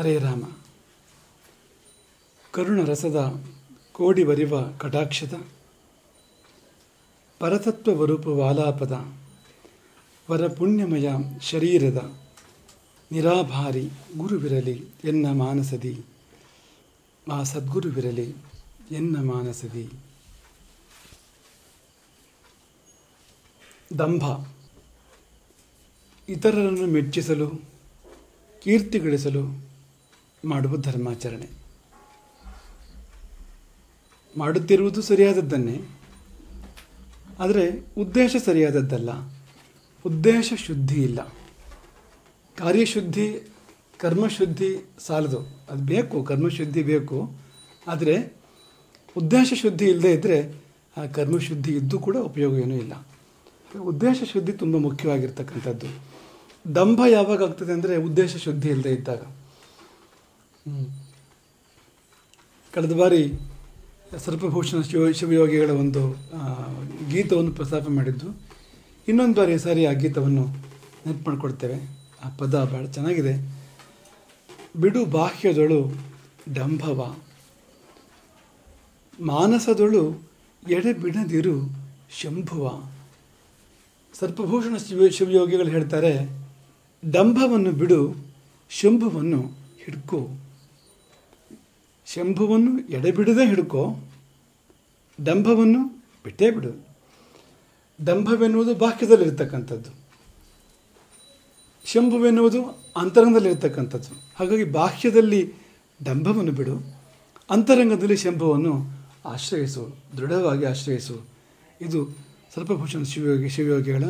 ಹರೇ ರಾಮ. ಕರುಣ ರಸದ ಕೋಡಿ ಬರಿವ ಕಟಾಕ್ಷದ. ಪರತತ್ವ ವರ ಪುಣ್ಯಮಯ ಶರೀರದ. ನಿರಾಭಾರಿ ಗುರುವಿರಲಿ ಎನ್ನ ಮಾನಸದಿ. ಆ ಸದ್ಗುರುವಿರಲಿ ಎನ್ನ ಮಾನಸದಿ. ದಂಭ. ಇತರರನ್ನು ಮೆಚ್ಚಿಸಲು ಕೀರ್ತಿ ಗಳಿಸಲು ಮಾಡುವ ಧರ್ಮಾಚರಣೆ. ಮಾಡುತ್ತಿರುವುದು ಸರಿಯಾದದ್ದನ್ನೇ, ಆದರೆ ಉದ್ದೇಶ ಸರಿಯಾದದ್ದಲ್ಲ. ಉದ್ದೇಶ ಶುದ್ಧಿ ಇಲ್ಲ. ಕಾರ್ಯಶುದ್ಧಿ, ಕರ್ಮಶುದ್ಧಿ ಸಾಲದು. ಅದು ಬೇಕು, ಕರ್ಮಶುದ್ಧಿ ಬೇಕು. ಆದರೆ ಉದ್ದೇಶ ಶುದ್ಧಿ ಇಲ್ಲದೇ ಇದ್ದರೆ ಆ ಕರ್ಮಶುದ್ಧಿ ಇದ್ದು ಕೂಡ ಉಪಯೋಗ ಏನೂ ಇಲ್ಲ. ಉದ್ದೇಶ ಶುದ್ಧಿ ತುಂಬ ಮುಖ್ಯವಾಗಿರ್ತಕ್ಕಂಥದ್ದು. ದಂಭ ಯಾವಾಗ ಆಗ್ತದೆ ಅಂದರೆ ಉದ್ದೇಶ ಶುದ್ಧಿ ಇಲ್ಲದೆ ಇದ್ದಾಗ. ಕಳೆದ ಬಾರಿ ಸರ್ಪಭೂಷಣ ಶಿವ ಶಿವಯೋಗಿಗಳ ಒಂದು ಗೀತವನ್ನು ಪ್ರಸ್ತಾಪ ಮಾಡಿದ್ದು. ಇನ್ನೊಂದು ಬಾರಿ ಸಾರಿ ಆ ಗೀತವನ್ನು ನೆನಪು ಮಾಡಿಕೊಡ್ತೇವೆ ಆ ಪದ ಭಾಳ ಚೆನ್ನಾಗಿದೆ. ಬಿಡು ಬಾಹ್ಯದೊಳು ಡಂಭವ. ಮಾನಸದೊಳು ಎಡೆ ಬಿಡದಿರು ಶಂಭುವ. ಸರ್ಪಭೂಷಣ ಶಿವ ಶಿವಯೋಗಿಗಳು ಹೇಳ್ತಾರೆ, ಡಂಭವನ್ನು ಬಿಡು, ಶಂಭುವನ್ನು ಹಿಡ್ಕೋ. ಶಂಭುವನ್ನು ಎಡೆಬಿಡದೆ ಹಿಡ್ಕೋ, ದಂಭವನ್ನು ಬಿಟ್ಟೇ ಬಿಡು. ದಂಭವೆನ್ನುವುದು ಬಾಹ್ಯದಲ್ಲಿರ್ತಕ್ಕಂಥದ್ದು. ಶಂಭುವೆನ್ನುವುದು ಅಂತರಂಗದಲ್ಲಿರ್ತಕ್ಕಂಥದ್ದು. ಹಾಗಾಗಿ ಬಾಹ್ಯದಲ್ಲಿ ದಂಭವನ್ನು ಬಿಡು, ಅಂತರಂಗದಲ್ಲಿ ಶಂಭುವನ್ನು ಆಶ್ರಯಿಸು, ದೃಢವಾಗಿ ಆಶ್ರಯಿಸು. ಇದು ಸರ್ಪಭೂಷಣ ಶಿವಯೋಗಿ, ಶಿವಯೋಗಿಗಳ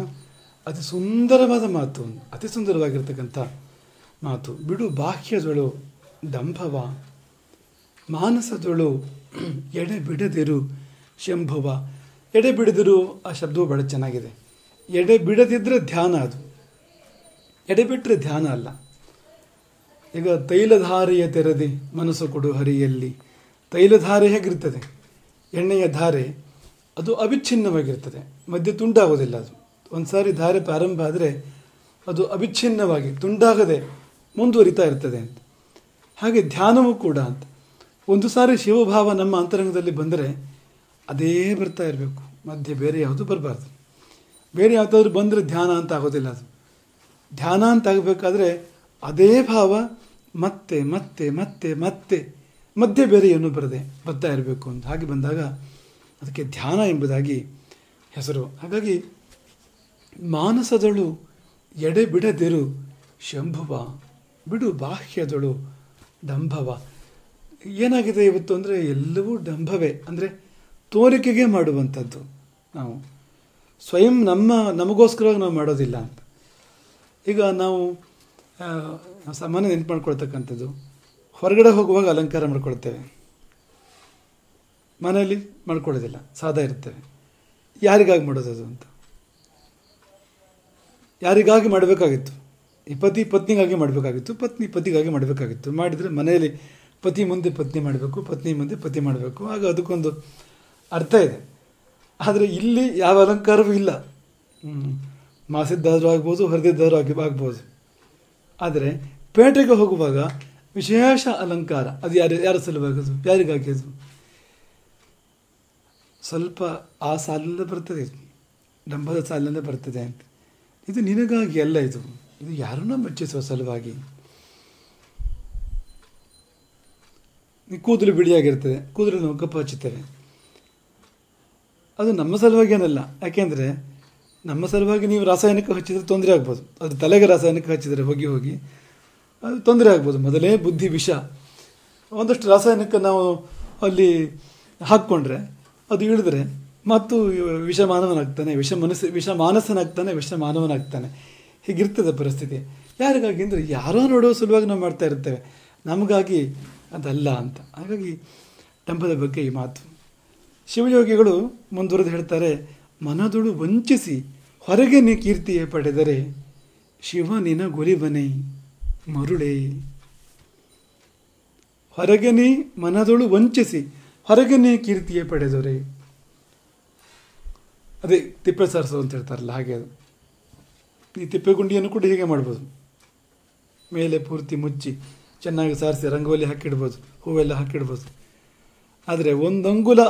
ಅತಿ ಸುಂದರವಾದ ಮಾತು, ಅತಿ ಸುಂದರವಾಗಿರ್ತಕ್ಕಂಥ ಮಾತು. ಬಿಡು ಬಾಹ್ಯದಳು ಡಂಭವ ಮಾನಸದೊಳು ಎಡೆ ಬಿಡದಿರು ಶಂಭುವ. ಎಡೆ ಬಿಡದಿರು ಆ ಶಬ್ದವು ಬಹಳ ಚೆನ್ನಾಗಿದೆ. ಎಡೆ ಬಿಡದಿದ್ದರೆ ಧ್ಯಾನ ಅದು. ಎಡೆ ಬಿಟ್ಟರೆ ಧ್ಯಾನ ಅಲ್ಲ. ಈಗ ತೈಲಧಾರೆಯ ತೆರದಿ ಮನಸ್ಸು ಕೊಡು ಹರಿಯಲ್ಲಿ. ತೈಲಧಾರೆ ಹೇಗಿರ್ತದೆ? ಎಣ್ಣೆಯ ಧಾರೆ, ಅದು ಅವಿಚ್ಛಿನ್ನವಾಗಿರ್ತದೆ. ಮಧ್ಯೆ ತುಂಡಾಗೋದಿಲ್ಲ ಅದು. ಒಂದು ಸಾರಿ ಧಾರೆ ಪ್ರಾರಂಭ ಆದರೆ ಅದು ಅವಿಚ್ಛಿನ್ನವಾಗಿ, ತುಂಡಾಗದೆ ಮುಂದುವರಿತಾ ಇರ್ತದೆ ಅಂತ. ಹಾಗೆ ಧ್ಯಾನವೂ ಕೂಡ ಅಂತ. ಒಂದು ಸಾರಿ ಶಿವಭಾವ ನಮ್ಮ ಅಂತರಂಗದಲ್ಲಿ ಬಂದರೆ ಅದೇ ಬರ್ತಾ ಇರಬೇಕು. ಮಧ್ಯೆ ಬೇರೆ ಯಾವುದು ಬರಬಾರ್ದು. ಬೇರೆ ಯಾವುದಾದ್ರೂ ಬಂದರೆ ಧ್ಯಾನ ಅಂತ ಆಗೋದಿಲ್ಲ ಅದು. ಧ್ಯಾನ ಅಂತ ಆಗಬೇಕಾದ್ರೆ ಅದೇ ಭಾವ ಮತ್ತೆ ಮತ್ತೆ ಮತ್ತೆ ಮತ್ತೆ, ಮಧ್ಯೆ ಬೇರೆ ಏನೂ ಬರದೆ ಬರ್ತಾ ಇರಬೇಕು ಅಂತ ಹಾಗೆ ಬಂದಾಗ ಅದಕ್ಕೆ ಧ್ಯಾನ ಎಂಬುದಾಗಿ ಹೆಸರು. ಹಾಗಾಗಿ ಮಾನಸದಳು ಎಡೆ ಬಿಡದಿರು ಶಂಭುವ, ಬಿಡು ಬಾಹ್ಯದಳು ಡಂಭವ ಏನಾಗಿದೆ ಇವತ್ತು ಅಂದರೆ ಎಲ್ಲವೂ ಡಂಭವೇ. ಅಂದರೆ ತೋರಿಕೆಗೆ ಮಾಡುವಂಥದ್ದು ನಾವು. ಸ್ವಯಂ ನಮ್ಮ, ನಮಗೋಸ್ಕರವಾಗಿ ನಾವು ಮಾಡೋದಿಲ್ಲ ಅಂತ. ಈಗ ನಾವು ಸಾಮಾನ್ಯ ನೆನ್ಪು ಮಾಡ್ಕೊಳ್ತಕ್ಕಂಥದ್ದು ಹೊರಗಡೆ ಹೋಗುವಾಗ ಅಲಂಕಾರ ಮಾಡ್ಕೊಳ್ತೇವೆ. ಮನೆಯಲ್ಲಿ ಮಾಡ್ಕೊಳ್ಳೋದಿಲ್ಲ, ಸಾದಾ ಇರ್ತೇವೆ. ಯಾರಿಗಾಗಿ ಮಾಡೋದು ಅಂತ? ಯಾರಿಗಾಗಿ ಮಾಡಬೇಕಾಗಿತ್ತು? ಈ ಪತಿ ಪತ್ನಿಗಾಗಿ ಮಾಡಬೇಕಾಗಿತ್ತು, ಪತ್ನಿ ಪತಿಗಾಗಿ ಮಾಡಬೇಕಾಗಿತ್ತು. ಮಾಡಿದರೆ ಮನೆಯಲ್ಲಿ ಪತಿ ಮುಂದೆ ಪತ್ನಿ ಮಾಡಬೇಕು, ಪತ್ನಿ ಮುಂದೆ ಪತಿ ಮಾಡಬೇಕು. ಆಗ ಅದಕ್ಕೊಂದು ಅರ್ಥ ಇದೆ. ಆದರೆ ಇಲ್ಲಿ ಯಾವ ಅಲಂಕಾರವೂ ಇಲ್ಲ. ಮಾಸಿದ್ದಾದರೂ ಆಗ್ಬೋದು, ಹರಿದಿದ್ದಾದರೂ ಆಗಿ ಆಗ್ಬೋದು. ಆದರೆ ಪೇಟೆಗೆ ಹೋಗುವಾಗ ವಿಶೇಷ ಅಲಂಕಾರ. ಅದು ಯಾರು ಯಾರ ಸಲುವಾಗದು ಅದು ಯಾರಿಗಾಗಿ ಅದು ಸ್ವಲ್ಪ ಆ ಸಾಲಲ್ಲೇ ಬರ್ತದೆ. ಡಂಬದ ಸಾಲಲ್ಲೇ ಬರ್ತದೆ ಅಂತ. ಇದು ನಿನಗಾಗಿ ಅಲ್ಲ ಇದು. ಇದು ಯಾರನ್ನೂ ಮೆಚ್ಚಿಸುವ ಸಲುವಾಗಿ? ಕೂದಲು ಬಿಳಿಯಾಗಿರ್ತದೆ ಕೂದಲು ನಾವು ಕಪ್ಪು ಹಚ್ಚುತ್ತೇವೆ ಅದು ನಮ್ಮ ಸಲುವಾಗಿ ಏನಲ್ಲ. ಯಾಕೆಂದರೆ ನಮ್ಮ ಸಲುವಾಗಿ ನೀವು ರಾಸಾಯನಿಕ ಹಚ್ಚಿದರೆ ತೊಂದರೆ ಆಗ್ಬೋದು. ಅದು ತಲೆಗೆ ರಾಸಾಯನಿಕ ಹಚ್ಚಿದರೆ ಹೋಗಿ ಹೋಗಿ ಅದು ತೊಂದರೆ ಆಗ್ಬೋದು. ಮೊದಲೇ ಬುದ್ಧಿ ವಿಷ. ಒಂದಷ್ಟು ರಾಸಾಯನಿಕ ನಾವು ಅಲ್ಲಿ ಹಾಕ್ಕೊಂಡ್ರೆ ಅದು ಇಳಿದ್ರೆ ಮತ್ತು ವಿಷ ಮಾನವನಾಗ್ತಾನೆ ವಿಷ ಮನಸ್ಸು ವಿಷ ಮಾನಸನಾಗ್ತಾನೆ ವಿಷ ಮಾನವನಾಗ್ತಾನೆ ಹೀಗಿರ್ತದೆ ಪರಿಸ್ಥಿತಿ. ಯಾರಿಗಾಗಿ ಅಂದರೆ ಯಾರೋ ನೋಡೋ ಸಲುವಾಗಿ ನಾವು ಮಾಡ್ತಾ ಇರ್ತೇವೆ. ನಮಗಾಗಿ ಅದಲ್ಲ ಅಂತ. ಹಾಗಾಗಿ ಡಂಬದ ಬಗ್ಗೆ ಈ ಮಾತು. ಶಿವಯೋಗಿಗಳು ಮುಂದುವರೆದು ಹೇಳ್ತಾರೆ, ಮನದೊಳು ವಂಚಿಸಿ ಹೊರಗೆ ನೀ ಕೀರ್ತಿಯೇ ಪಡೆದರೆ ಶಿವನಿನ ಗುರಿವನೇ ಗುರಿಬನೆ ಮರುಳೆ. ಹೊರಗೆ ನೀ ಮನದೊಳು ವಂಚಿಸಿ ಹೊರಗೆ ನೀ ಕೀರ್ತಿಯೇ ಪಡೆದರೆ. ಅದೇ ತಿಪ್ಪೆ ಸಾರಿಸು ಅಂತ ಹೇಳ್ತಾರಲ್ಲ, ಹಾಗೆ ಅದು. ಈ ತಿಪ್ಪೆ ಗುಂಡಿಯನ್ನು ಕೂಡ ಹೀಗೆ ಮಾಡ್ಬೋದು. ಮೇಲೆ ಪೂರ್ತಿ ಮುಚ್ಚಿ ಚೆನ್ನಾಗಿ ಸಾರಿಸಿ ರಂಗೋಲಿ ಹಾಕಿಡ್ಬೋದು, ಹೂವೆಲ್ಲ ಹಾಕಿಡ್ಬೋದು. ಆದರೆ ಒಂದು ಅಂಗುಲ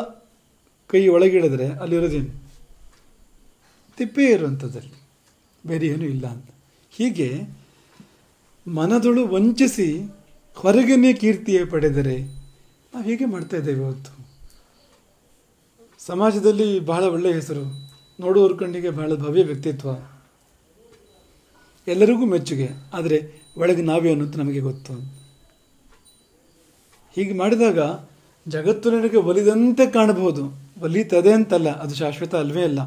ಕೈ ಒಳಗಿಡಿದ್ರೆ ಅಲ್ಲಿರೋದೇನು ತಿಪ್ಪೆ ಇರುವಂಥದ್ದಲ್ಲಿ ಬೇರೆ ಏನೂ ಇಲ್ಲ ಅಂತ. ಹೀಗೆ ಮನದೊಳು ವಂಚಿಸಿ ಹೊರಗನೇ ಕೀರ್ತಿಯೇ ಪಡೆದರೆ ನಾವು ಹೀಗೆ ಮಾಡ್ತಾ ಇದ್ದೇವೆ ಇವತ್ತು. ಸಮಾಜದಲ್ಲಿ ಬಹಳ ಒಳ್ಳೆಯ ಹೆಸರು. ನೋಡುವವ್ರ ಕಣ್ಣಿಗೆ ಬಹಳ ಭವ್ಯ ವ್ಯಕ್ತಿತ್ವ. ಎಲ್ಲರಿಗೂ ಮೆಚ್ಚುಗೆ. ಆದರೆ ಒಳಗೆ ನಾವೇ ಅನ್ನೋದು ನಮಗೆ ಗೊತ್ತು ಹೀಗೆ ಮಾಡಿದಾಗ ಜಗತ್ತು ನನಗೆ ಒಲಿದಂತೆ ಕಾಣಬಹುದು. ಒಲಿತದೆ ಅಂತಲ್ಲ, ಅದು ಶಾಶ್ವತ ಅಲ್ವೇ ಅಲ್ಲ.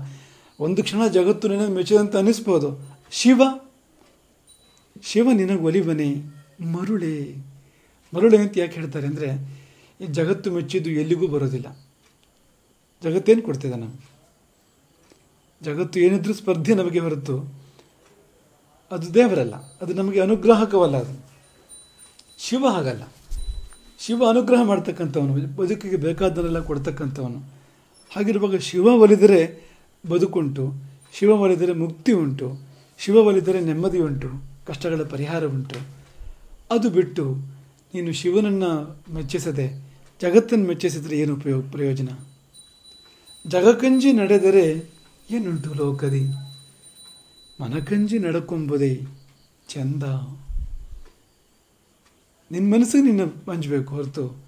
ಒಂದು ಕ್ಷಣ ಜಗತ್ತು ನಿನಗೆ ಮೆಚ್ಚಿದಂತೆ ಅನಿಸ್ಬೋದು ಶಿವ ಶಿವ ನಿನಗೆ ಒಲಿವನೆ, ಮರುಳೆ. ಮರುಳೆ ಅಂತ ಯಾಕೆ ಹೇಳ್ತಾರೆ ಅಂದರೆ, ಈ ಜಗತ್ತು ಮೆಚ್ಚಿದ್ದು ಎಲ್ಲಿಗೂ ಬರೋದಿಲ್ಲ. ಜಗತ್ತೇನು ಕೊಡ್ತಿದೆ ನಮಗೆ? ಜಗತ್ತು ಏನಿದ್ರೂ ಸ್ಪರ್ಧೆ ನಮಗೆ ಹೊರತು, ಅದು ದೇವರಲ್ಲ, ಅದು ನಮಗೆ ಅನುಗ್ರಾಹಕವಲ್ಲ ಅದು. ಶಿವ ಹಾಗಲ್ಲ. ಶಿವ ಅನುಗ್ರಹ ಮಾಡ್ತಕ್ಕಂಥವನು, ಬದುಕಿಗೆ ಬೇಕಾದ್ದನ್ನೆಲ್ಲ ಕೊಡ್ತಕ್ಕಂಥವನು. ಹಾಗಿರುವಾಗ ಶಿವ ಒಲಿದರೆ ಬದುಕುಂಟು, ಶಿವ ಒಲಿದರೆ ಮುಕ್ತಿ ಉಂಟು, ಶಿವ ಒಲಿದರೆ ನೆಮ್ಮದಿ ಉಂಟು, ಕಷ್ಟಗಳ ಪರಿಹಾರ ಉಂಟು. ಅದು ಬಿಟ್ಟು ನೀನು ಶಿವನನ್ನು ಮೆಚ್ಚಿಸದೆ, ಜಗತ್ತನ್ನು ಮೆಚ್ಚಿಸಿದರೆ ಏನು ಉಪಯೋಗ ಪ್ರಯೋಜನ? ಜಗಕಂಜಿ ನಡೆದರೆ ಏನುಂಟು ಲೋಕದಿ? ಮನಕಂಜಿ ನಡಕೊಂಬುದೇ ಚಂದ. ನಿನ್ನ ಮನಸ್ಸಿಗೆ ನಿನ್ನ ಹಂಚಬೇಕು ಹೊರತು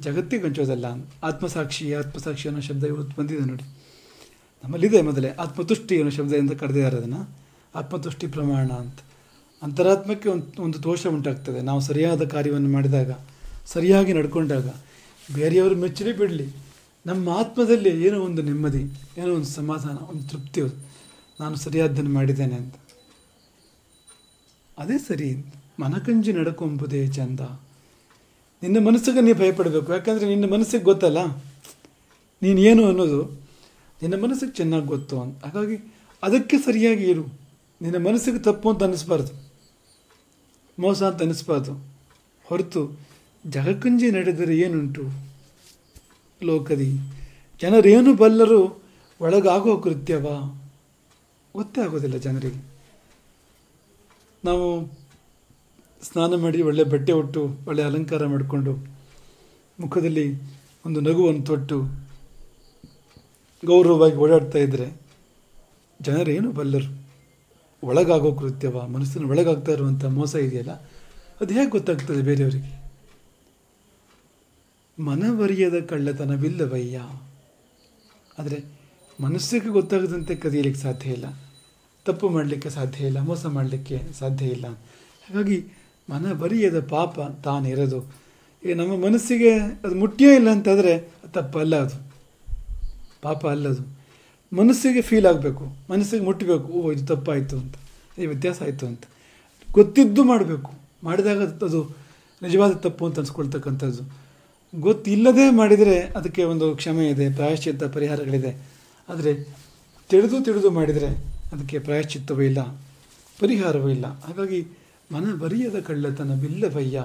ಜಗತ್ತಿಗೆ ಹಂಚೋದಲ್ಲ ಆತ್ಮಸಾಕ್ಷಿ ಆತ್ಮಸಾಕ್ಷಿ ಅನ್ನೋ ಶಬ್ದ ಇವತ್ತು ಬಂದಿದೆ ನೋಡಿ. ನಮ್ಮಲ್ಲಿದೆ ಮೊದಲೇ ಆತ್ಮತುಷ್ಟಿ ಅನ್ನೋ ಶಬ್ದದಿಂದ ಕರೆದಿದ್ದಾರೆ ಅದನ್ನು. ಆತ್ಮತುಷ್ಟಿ ಪ್ರಮಾಣ ಅಂತ. ಅಂತರಾತ್ಮಕ್ಕೆ ಒಂದು ಒಂದು ದೋಷ ಉಂಟಾಗ್ತದೆ. ನಾವು ಸರಿಯಾದ ಕಾರ್ಯವನ್ನು ಮಾಡಿದಾಗ, ಸರಿಯಾಗಿ ನಡ್ಕೊಂಡಾಗ ಬೇರೆಯವರು ಮೆಚ್ಚಲಿ ಬಿಡಲಿ. ನಮ್ಮ ಆತ್ಮದಲ್ಲಿ ಏನೋ ಒಂದು ನೆಮ್ಮದಿ, ಏನೋ ಒಂದು ಸಮಾಧಾನ, ಒಂದು ತೃಪ್ತಿ ನಾನು ಸರಿಯಾದ್ದನ್ನು ಮಾಡಿದ್ದೇನೆ ಅಂತ. ಅದೇ ಸರಿ ಮನಕಂಜಿ ನಡಕೊಂಬುದೇ ಚಂದ. ನಿನ್ನ ಮನಸ್ಸಿಗೆ ನೀವು ಭಯಪಡಬೇಕು. ಯಾಕಂದರೆ ನಿನ್ನ ಮನಸ್ಸಿಗೆ ಗೊತ್ತಲ್ಲ? ನೀನು ಏನು ಅನ್ನೋದು ನಿನ್ನ ಮನಸ್ಸಿಗೆ ಚೆನ್ನಾಗಿ ಗೊತ್ತು ಅಂತ. ಹಾಗಾಗಿ ಅದಕ್ಕೆ ಸರಿಯಾಗಿ ಇರು. ನಿನ್ನ ಮನಸ್ಸಿಗೆ ತಪ್ಪು ಅಂತ ಅನ್ನಿಸ್ಬಾರ್ದು. ಮೋಸ ಅಂತ ಅನ್ನಿಸ್ಬಾರ್ದು. ಹೊರತು ಜಗಕ್ಕಂಜಿ ನಡೆದರೆ ಏನುಂಟು? ಲೋಕದಿ. ಜನರೇನು ಬಲ್ಲರು ಒಳಗಾಗೋ ಕೃತ್ಯವ? ಗೊತ್ತೇ ಆಗೋದಿಲ್ಲ ಜನರಿಗೆ. ನಾವು ಸ್ನಾನ ಮಾಡಿ ಒಳ್ಳೆ ಬಟ್ಟೆ ಉಟ್ಟು, ಒಳ್ಳೆ ಅಲಂಕಾರ ಮಾಡಿಕೊಂಡು ಮುಖದಲ್ಲಿ ಒಂದು ನಗುವನ್ನು ತೊಟ್ಟು ಗೌರವವಾಗಿ ಓಡಾಡ್ತಾ ಇದ್ದರೆ ಜನರೇನು ಬಲ್ಲರು? ಒಳಗಾಗೋ ಕೃತ್ಯವ? ಮನಸ್ಸಿನ ಒಳಗಾಗ್ತಾ ಇರುವಂಥ ಮೋಸ ಇದೆಯಲ್ಲ? ಅದು ಹೇಗೆ ಗೊತ್ತಾಗ್ತದೆ ಬೇರೆಯವರಿಗೆ? ಮನವರಿಯದ ಕಳ್ಳತನವಿಲ್ಲವಯ್ಯ. ಆದರೆ ಮನಸ್ಸಿಗೆ ಗೊತ್ತಾಗದಂತೆ ಕದಿಯಲಿಕ್ಕೆ ಸಾಧ್ಯ ಇಲ್ಲ. ತಪ್ಪು ಮಾಡಲಿಕ್ಕೆ ಸಾಧ್ಯ ಇಲ್ಲ, ಮೋಸ ಮಾಡಲಿಕ್ಕೆ ಸಾಧ್ಯ ಇಲ್ಲ. ಹಾಗಾಗಿ ಮನವರಿಯದ ಪಾಪ ತಾನಿರೋದು. ಈಗ ನಮ್ಮ ಮನಸ್ಸಿಗೆ ಅದು ಮುಟ್ಟಿಯೇ ಇಲ್ಲ ಅಂತಂದರೆ ತಪ್ಪಲ್ಲ ಅದು. ಪಾಪ ಅಲ್ಲದು ಮನಸ್ಸಿಗೆ ಫೀಲ್ ಆಗಬೇಕು. ಮನಸ್ಸಿಗೆ ಮುಟ್ಟಬೇಕು ಓ, ಇದು ತಪ್ಪಾಯಿತು ಅಂತ. ಇದು ವ್ಯತ್ಯಾಸ ಆಯಿತು ಅಂತ. ಗೊತ್ತಿದ್ದು ಮಾಡಬೇಕು. ಮಾಡಿದಾಗ ಅದು ನಿಜವಾದ ತಪ್ಪು ಅಂತ ಅನ್ಸ್ಕೊಳ್ತಕ್ಕಂಥದ್ದು. ಗೊತ್ತಿಲ್ಲದೆ ಮಾಡಿದರೆ ಅದಕ್ಕೆ ಒಂದು ಕ್ಷಮೆ ಇದೆ, ಪ್ರಾಯಶ್ಚಿತ್ತ ಪರಿಹಾರಗಳಿದೆ. ಆದರೆ ತಿಳಿದು ತಿಳಿದು ಮಾಡಿದರೆ ಅದಕ್ಕೆ ಪ್ರಾಯಶ್ಚಿತ್ತವೂ ಇಲ್ಲ, ಪರಿಹಾರವೂ ಇಲ್ಲ. ಹಾಗಾಗಿ ಮನ ಬರಿಯದ ಕಳ್ಳತನವಿಲ್ಲವಯ್ಯ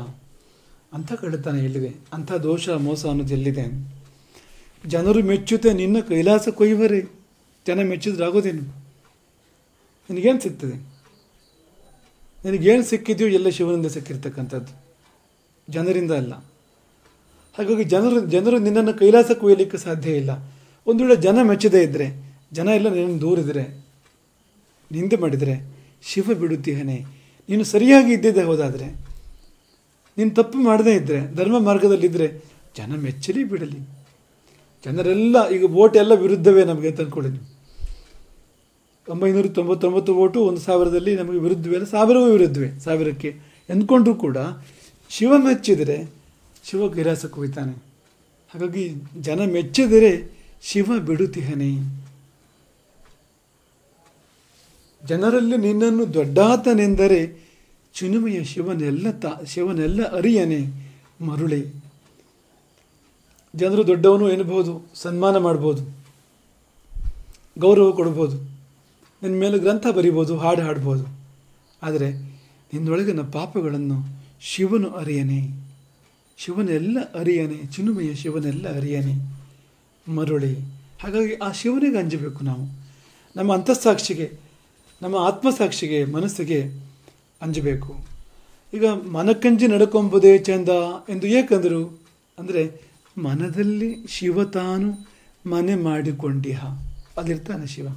ಅಂಥ ಕಳ್ಳತನ ಎಲ್ಲಿದೆ? ಅಂಥ ದೋಷ, ಮೋಸ ಅನ್ನೋದು ಎಲ್ಲಿದೆ? ಜನರು ಮೆಚ್ಚುತ್ತೆ, ನಿನ್ನ ಕೈಲಾಸ ಕೊಯ್ವರೇ ಜನ ಮೆಚ್ಚಿದ್ರೆ ಆಗೋದೇನು? ನಿನಗೇನು ಸಿಗ್ತದೆ? ನಿನಗೇನು ಸಿಕ್ಕಿದೆಯೋ ಎಲ್ಲ ಶಿವನಿಂದ ಸಿಕ್ಕಿರ್ತಕ್ಕಂಥದ್ದು. ಜನರಿಂದ ಅಲ್ಲ. ಹಾಗಾಗಿ ಜನರು ಜನರು ನಿನ್ನನ್ನು ಕೈಲಾಸ ಕೊಯ್ಯಲಿಕ್ಕೆ ಸಾಧ್ಯ ಇಲ್ಲ. ಒಂದು ವೇಳೆ ಜನ ಮೆಚ್ಚದೇ ಇದ್ದರೆ ಜನ ಎಲ್ಲ ನಿನ್ನ ದೂರಿದರೆ, ನಿಂದೆ ಮಾಡಿದರೆ, ಶಿವ ಬಿಡುತ್ತೀಹನೆ ನೀನು ಸರಿಯಾಗಿ ಇದ್ದಿದ್ದೆ ಹೋದಾದರೆ? ನೀನು ತಪ್ಪು ಮಾಡದೇ ಇದ್ದರೆ ಧರ್ಮ ಮಾರ್ಗದಲ್ಲಿದ್ದರೆ ಜನ ಮೆಚ್ಚಲಿ ಬಿಡಲಿ. ಜನರೆಲ್ಲ, ಈಗ ಓಟ್ ಎಲ್ಲ ವಿರುದ್ಧವೇ ನಮಗೆ ತಂದ್ಕೊಳ್ಳಿ ಒಂಬೈನೂರ ತೊಂಬತ್ತೊಂಬತ್ತು ಓಟು ಒಂದು ಸಾವಿರದಲ್ಲಿ ನಮಗೆ ವಿರುದ್ಧವೇ ಅಲ್ಲ ಸಾವಿರವೂ ವಿರುದ್ಧವೇ ಸಾವಿರಕ್ಕೆ. ಎಂದ್ಕೊಂಡ್ರೂ ಕೂಡ ಶಿವ ಮೆಚ್ಚಿದರೆ ಶಿವ ಗಿರಾಸಕ್ಕೆ ಹೋಗ್ತಾನೆ. ಹಾಗಾಗಿ ಜನ ಮೆಚ್ಚಿದರೆ ಶಿವ ಬಿಡುತ್ತಿಹನೆ ಜನರಲ್ಲಿ ನಿನ್ನನ್ನು ದೊಡ್ಡಾತನೆಂದರೆ ಚಿನುಮೆಯ ಶಿವನೆಲ್ಲ ತಾ, ಶಿವನೆಲ್ಲ ಅರಿಯನೆ ಮರುಳೆ. ಜನರು ದೊಡ್ಡವನು ಎನ್ನಬಹುದು ಸನ್ಮಾನ ಮಾಡ್ಬೋದು, ಗೌರವ ಕೊಡ್ಬೋದು, ನಿನ್ನ ಮೇಲೆ ಗ್ರಂಥ ಬರಿಬೋದು, ಹಾಡು ಹಾಡ್ಬೋದು. ಆದರೆ ನಿನ್ನೊಳಗಿನ ಪಾಪಗಳನ್ನು ಶಿವನು ಅರಿಯನೆ. ಶಿವನೆಲ್ಲ ಅರಿಯನೆ ಚಿನುಮೆಯ ಶಿವನೆಲ್ಲ ಅರಿಯನೆ ಮರುಳಿ. ಹಾಗಾಗಿ ಆ ಶಿವನಿಗೆ ಅಂಜಬೇಕು ನಾವು. ನಮ್ಮ ಅಂತಃಸಾಕ್ಷಿಗೆ ನಮ್ಮ ಆತ್ಮಸಾಕ್ಷಿಗೆ, ಮನಸ್ಸಿಗೆ ಅಂಜಬೇಕು. ಈಗ ಮನಕಂಜಿ ನಡ್ಕೊಂಬುದೇ ಚಂದ ಎಂದು ಏಕಂದರು? ಅಂದರೆ ಮನದಲ್ಲಿ ಶಿವ ತಾನು ಮನೆ ಮಾಡಿಕೊಂಡಿಹ. ಅಲ್ಲಿರ್ತಾನೆ ಶಿವ.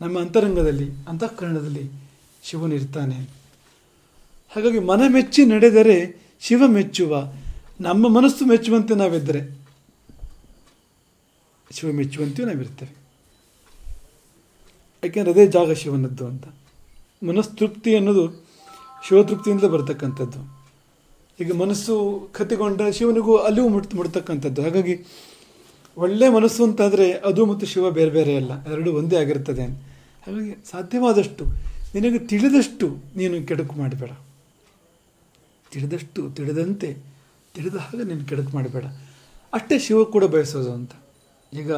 ನಮ್ಮ ಅಂತರಂಗದಲ್ಲಿ, ಅಂತಃಕರಣದಲ್ಲಿ ಶಿವನಿರ್ತಾನೆ ಹಾಗಾಗಿ ಮನ ಮೆಚ್ಚಿ ನಡೆದರೆ ಶಿವ ಮೆಚ್ಚುವ, ನಮ್ಮ ಮನಸ್ಸು ಮೆಚ್ಚುವಂತೆ ನಾವಿದ್ದರೆ ಶಿವ ಮೆಚ್ಚುವಂತೆಯೂ ನಾವಿರ್ತೇವೆ ಯಾಕೆಂದರೆ ಅದೇ ಜಾಗ ಶಿವನದ್ದು ಅಂತ. ಮನಸ್ತೃಪ್ತಿ ಅನ್ನೋದು ಶಿವತೃಪ್ತಿಯಿಂದ ಬರ್ತಕ್ಕಂಥದ್ದು. ಈಗ ಮನಸ್ಸು ಕತ್ತಿಕೊಂಡ ಶಿವನಿಗೂ ಅಲ್ಲಿಯೂ ಮುಟ್ ಮುಡ್ತಕ್ಕಂಥದ್ದು ಹಾಗಾಗಿ ಒಳ್ಳೆ ಮನಸ್ಸು ಅಂತಾದರೆ ಅದು ಮತ್ತು ಶಿವ ಬೇರೆ ಬೇರೆ ಅಲ್ಲ. ಎರಡು ಒಂದೇ ಆಗಿರ್ತದೆ ಹಾಗಾಗಿ ಸಾಧ್ಯವಾದಷ್ಟು, ನಿನಗೆ ತಿಳಿದಷ್ಟು ನೀನು ಕೆಡಕು ಮಾಡಬೇಡ. ತಿಳಿದಷ್ಟು, ತಿಳಿದಂತೆ, ತಿಳಿದ ಹಾಗೆ ನೀನು ಕೆಡಕು ಮಾಡಬೇಡ. ಅಷ್ಟೇ ಶಿವ ಕೂಡ ಬಯಸೋದು ಅಂತ. ಈಗ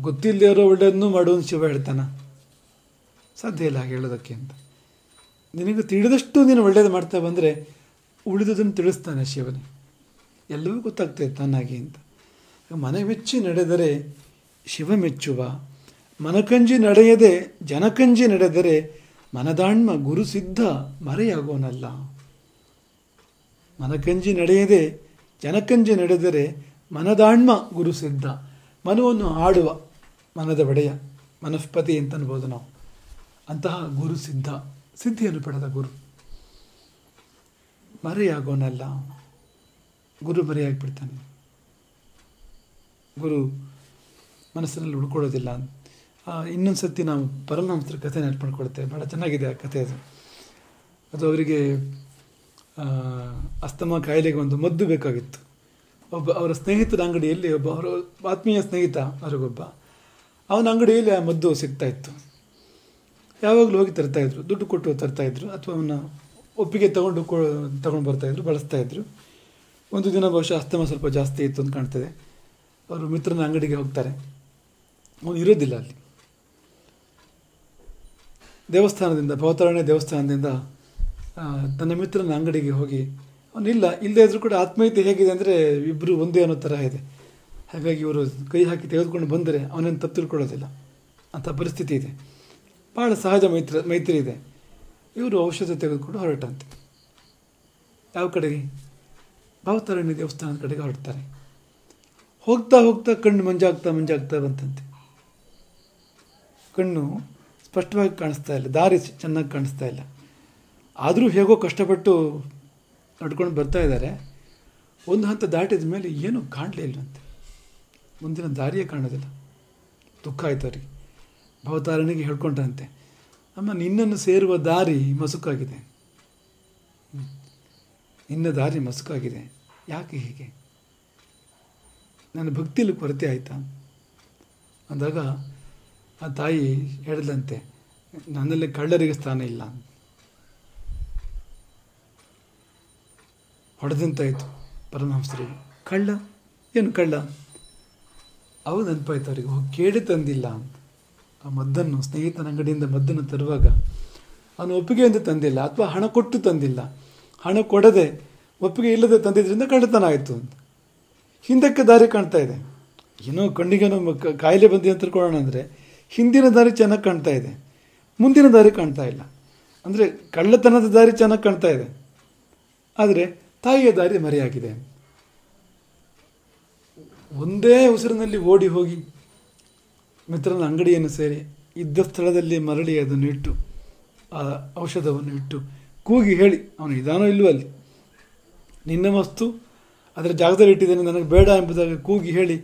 ಗೊತ್ತಿಲ್ಲದೆ ಇರೋ ಒಳ್ಳೆಯದನ್ನು ಶಿವ ಹೇಳ್ತಾನ. ಸಾಧ್ಯ ಇಲ್ಲ ಹಾಗೆ ಹೇಳೋದಕ್ಕೆ ಅಂತ. ನಿನಗೆ ತಿಳಿದಷ್ಟು ನೀನು ಒಳ್ಳೇದು ಮಾಡ್ತಾ ಬಂದರೆ ಉಳಿದುದನ್ನು ತಿಳಿಸ್ತಾನೆ ಶಿವನು. ಎಲ್ಲವೂ ಗೊತ್ತಾಗ್ತದೆ ತಾನಾಗಿ ಅಂತ. ಮನೆ ಮೆಚ್ಚಿ ನಡೆದರೆ ಶಿವ ಮೆಚ್ಚುವ ಮನಕಂಜಿ ನಡೆಯದೆ ಜನಕಂಜಿ ನಡೆದರೆ ಮನದಾಣ್ಮ ಗುರು ಸಿದ್ಧ ಮರೆಯಾಗೋನಲ್ಲ ಮನಕಂಜಿ ನಡೆಯದೆ ಜನಕಂಜಿ ನಡೆದರೆ ಮನದಾಣ್ಮ ಗುರು ಸಿದ್ಧ. ಮನವನ್ನು ಆಡುವ ಮನದ ಒಡೆಯ, ಮನಸ್ಪತಿ ಅಂತ ಅನ್ಬೋದು ನಾವು. ಅಂತಹ ಗುರು ಸಿದ್ಧ. ಸಿದ್ಧಿಯನ್ನು ಪಡೆದ ಗುರು. ಮರೆಯಾಗೋನಲ್ಲ. ಗುರು ಮರೆಯಾಗಿಬಿಡ್ತಾನೆ. ಗುರು ಮನಸ್ಸಿನಲ್ಲಿ ಉಳ್ಕೊಳ್ಳೋದಿಲ್ಲ. ಇನ್ನೊಂದು ಸತಿ ನಾವು ಪರಮಹಂಸರ ಕಥೆ ನೆನಪು ಭಾಳ ಚೆನ್ನಾಗಿದೆ ಆ ಕಥೆ ಅದು. ಅದು ಅವರಿಗೆ ಅಸ್ತಮ ಕಾಯಿಲೆಗೆ ಒಂದು ಮದ್ದು ಬೇಕಾಗಿತ್ತು. ಒಬ್ಬ ಅವರ ಸ್ನೇಹಿತರ ಅಂಗಡಿಯಲ್ಲಿ ಒಬ್ಬ, ಅವರ ಆತ್ಮೀಯ ಸ್ನೇಹಿತ ಅವ್ರಿಗೊಬ್ಬ ಅವನ ಅಂಗಡಿಯಲ್ಲಿ ಆ ಮದ್ದು ಸಿಗ್ತಾ ಇತ್ತು. ಯಾವಾಗಲೂ ಹೋಗಿ ತರ್ತಾಯಿದ್ರು ದುಡ್ಡು ಕೊಟ್ಟು ತರ್ತಾಯಿದ್ರು ಅಥವಾ ಅವನ್ನ ಒಪ್ಪಿಗೆ ತಗೊಂಡು ಕೊ, ತಗೊಂಡು ಬರ್ತಾಯಿದ್ರು ಬಳಸ್ತಾಯಿದ್ರು ಒಂದು ದಿನ ಬಹುಶಃ ಅಸ್ತಮ ಸ್ವಲ್ಪ ಜಾಸ್ತಿ ಇತ್ತು ಅಂತ ಕಾಣ್ತದೆ. ಅವರು ಮಿತ್ರನ ಅಂಗಡಿಗೆ ಹೋಗ್ತಾರೆ. ಅವನು ಇರೋದಿಲ್ಲ ಅಲ್ಲಿ. ದೇವಸ್ಥಾನದಿಂದ, ಭವತಾರಣ್ಯ ದೇವಸ್ಥಾನದಿಂದ ತನ್ನ ಮಿತ್ರನ ಅಂಗಡಿಗೆ ಹೋಗಿ ಅವನಿಲ್ಲ ಇಲ್ಲದೇ ಇದ್ರೂ ಕೂಡ ಆತ್ಮೀಯತೆ ಹೇಗಿದೆ ಅಂದರೆ ಇಬ್ಬರು ಒಂದೇ ಅನ್ನೋ ಥರ ಇದೆ. ಹಾಗಾಗಿ ಇವರು ಕೈ ಹಾಕಿ ತೆಗೆದುಕೊಂಡು ಬಂದರೆ ಅವನೇನು ತಪ್ಪು ತಿಳ್ಕೊಳ್ಳೋದಿಲ್ಲ ಪರಿಸ್ಥಿತಿ ಇದೆ. ಭಾಳ ಸಹಜ ಮೈತ್ರಿ ಮೈತ್ರಿ ಇದೆ. ಇವರು ಔಷಧ ತೆಗೆದುಕೊಂಡು ಹೊರಟಂತೆ. ಯಾವ ಕಡೆಗೆ? ಭಾವತಾರಣ್ಯ ದೇವಸ್ಥಾನದ ಕಡೆಗೆ ಹೊರಡ್ತಾರೆ. ಹೋಗ್ತಾ ಹೋಗ್ತಾ ಕಣ್ಣು ಮಂಜಾಗ್ತಾ ಮಂಜಾಗ್ತಾ ಬಂತಂತೆ. ಕಣ್ಣು ಸ್ಪಷ್ಟವಾಗಿ ಕಾಣಿಸ್ತಾ ಇಲ್ಲ. ದಾರಿ ಚೆನ್ನಾಗಿ ಕಾಣಿಸ್ತಾ ಇಲ್ಲ. ಆದರೂ ಹೇಗೋ ಕಷ್ಟಪಟ್ಟು ನಡ್ಕೊಂಡು ಬರ್ತಾ ಇದ್ದಾರೆ. ಒಂದು ಹಂತ ದಾಟಿದ ಮೇಲೆ ಏನೂ ಕಾಣಲೇ ಇಲ್ಲಂತೆ. ಮುಂದಿನ ದಾರಿಯೇ ಕಾಣೋದಿಲ್ಲ. ದುಃಖ ಆಯ್ತು ಅವರಿಗೆ. ಭವತಾರಣಿಗೆ ಹೇಳ್ಕೊಂಡಂತೆ, ಅಮ್ಮ, ನಿನ್ನನ್ನು ಸೇರುವ ದಾರಿ ಮಸುಕಾಗಿದೆ. ನಿನ್ನ ದಾರಿ ಮಸುಕಾಗಿದೆ. ಯಾಕೆ ಹೀಗೆ? ನನ್ನ ಭಕ್ತಿಯಲ್ಲಿ ಕೊರತೆ ಆಯಿತಾ? ಅಂದಾಗ ಆ ತಾಯಿ ಹೇಳಿದಂತೆ, ನನ್ನಲ್ಲಿ ಕಳ್ಳರಿಗೆ ಸ್ಥಾನ ಇಲ್ಲ. ಹೊಡೆದಂತಾಯಿತು ಪರಮಹಂಸರಿಗೆ ಕಳ್ಳ? ಏನು ಕಳ್ಳ? ಅವು ನೆನಪಾಯ್ತು ಅವರಿಗೆ. ಹೋಗಿ ಕೇಳಿ ತಂದಿಲ್ಲ. ಆ ಮದ್ದನ್ನು, ಸ್ನೇಹಿತನ ಅಂಗಡಿಯಿಂದ ಮದ್ದನ್ನು ತರುವಾಗ, ಅವನು ಒಪ್ಪಿಗೆಯಿಂದ ತಂದಿಲ್ಲ, ಅಥವಾ ಹಣ ಕೊಟ್ಟು ತಂದಿಲ್ಲ. ಹಣ ಕೊಡದೆ ಒಪ್ಪಿಗೆ ಇಲ್ಲದೆ ತಂದಿದ್ದರಿಂದ ಕಳ್ಳತನ ಆಯಿತು ಅಂತ. ಹಿಂದಕ್ಕೆ ದಾರಿ ಕಾಣ್ತಾ ಇದೆ. ಏನೋ ಕಣ್ಣಿಗೇನೋ ಕಾಯಿಲೆ ಬಂದಿ ಅಂತ ತಿಳ್ಕೊಳ್ಳೋಣ ಅಂದರೆ, ಹಿಂದಿನ ದಾರಿ ಚೆನ್ನಾಗಿ ಕಾಣ್ತಾ ಇದೆ. ಮುಂದಿನ ದಾರಿ ಕಾಣ್ತಾ ಇಲ್ಲ. ಅಂದರೆ ಕಳ್ಳತನದ ದಾರಿ ಚೆನ್ನಾಗಿ ಕಾಣ್ತಾ ಇದೆ. ಆದರೆ ತಾಯಿಯ ದಾರಿ ಮರೆಯಾಗಿದೆ ಒಂದೇ ಉಸಿರಿನಲ್ಲಿ ಓಡಿ ಹೋಗಿ ಮಿತ್ರನ ಅಂಗಡಿಯನ್ನು ಸೇರಿ ಇದ್ದ ಸ್ಥಳದಲ್ಲಿ ಮರಳಿ ಅದನ್ನು ಇಟ್ಟು, ಆ ಔಷಧವನ್ನು ಇಟ್ಟು ಕೂಗಿ ಹೇಳಿ, ಅವನು ಇದಾನೋ ಇಲ್ಲವೋ ಅಲ್ಲಿ? ನಿನ್ನ ವಸ್ತು ಅದರ ಜಾಗದಲ್ಲಿ ಇಟ್ಟಿದ್ದೇನೆ, ನನಗೆ ಬೇಡ ಎಂಬುದಾಗಿ ಕೂಗಿ ಹೇಳಿ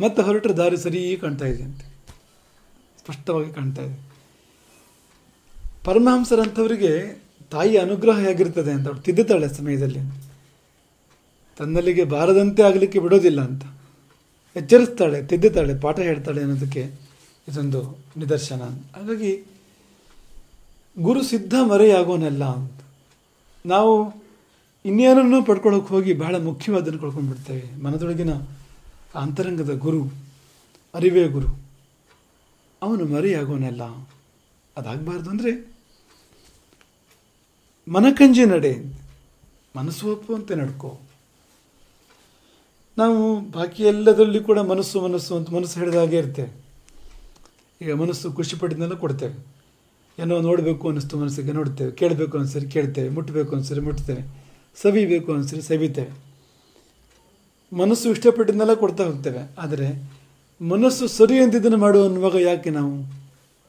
ಮತ್ತೆ ಹೊರಟರೆ ದಾರಿ ಸರಿ ಕಾಣ್ತಾ ಇದೆ ಅಂತೆ ಸ್ಪಷ್ಟವಾಗಿ ಕಾಣ್ತಾ ಇದೆ. ಪರಮಹಂಸರಂಥವರಿಗೆ ತಾಯಿ ಅನುಗ್ರಹ ಹೇಗಿರ್ತದೆ ಅಂತ ಅವಳು ತಿದ್ದುತ್ತಾಳೆ ಸಮಯದಲ್ಲಿ. ತನ್ನಲ್ಲಿಗೆ ಬಾರದಂತೆ ಆಗಲಿಕ್ಕೆ ಬಿಡೋದಿಲ್ಲ ಅಂತ. ಎಚ್ಚರಿಸ್ತಾಳೆ, ತಿದ್ದುತ್ತಾಳೆ, ಪಾಠ ಹೇಳ್ತಾಳೆ ಅನ್ನೋದಕ್ಕೆ ಇದೊಂದು ನಿದರ್ಶನ. ಹಾಗಾಗಿ ಗುರು ಸಿದ್ಧ ಮರೆಯಾಗೋನೆಲ್ಲ ಅಂತ. ನಾವು ಇನ್ನೇನನ್ನೂ ಪಡ್ಕೊಳ್ಳೋಕೆ ಹೋಗಿ ಬಹಳ ಮುಖ್ಯವಾದನ್ನು ಕಳ್ಕೊಂಡ್ಬಿಡ್ತೇವೆ. ಮನದೊಳಗಿನ ಅಂತರಂಗದ ಗುರು, ಅರಿವೇ ಗುರು, ಅವನು ಮರೆಯಾಗೋನೆಲ್ಲ. ಅದಾಗಬಾರ್ದು ಅಂದರೆ ಮನಕಂಜಿ ನಡೆ. ಮನಸ್ಸು ಅಂತ ನಡ್ಕೋ. ನಾವು ಬಾಕಿ ಎಲ್ಲದರಲ್ಲಿ ಕೂಡ ಮನಸ್ಸು ಮನಸ್ಸು ಅಂತ ಮನಸ್ಸು ಹಿಡಿದಾಗೆ ಇರ್ತೇವೆ. ಈಗ ಮನಸ್ಸು ಖುಷಿ ಪಟ್ಟಿದ್ದೆಲ್ಲ ಕೊಡ್ತೇವೆ. ಏನೋ ನೋಡಬೇಕು ಅನ್ನಿಸ್ತು ಮನಸ್ಸಿಗೆ, ನೋಡ್ತೇವೆ. ಕೇಳಬೇಕು ಅನಿಸ್ರಿ ಕೇಳ್ತೇವೆ. ಮುಟ್ಟಬೇಕು ಅನಿಸ್ರಿ ಮುಟ್ತೇವೆ. ಸವಿಬೇಕು ಅನಿಸ್ರಿ ಸವಿತೇವೆ. ಮನಸ್ಸು ಇಷ್ಟಪಟ್ಟಿದ್ದನ್ನೆಲ್ಲ ಕೊಡ್ತಾ ಹೋಗ್ತೇವೆ. ಆದರೆ ಮನಸ್ಸು ಸರಿ ಅಂತಿದ್ದನ್ನು ಮಾಡು ಅನ್ನುವಾಗ ಯಾಕೆ ನಾವು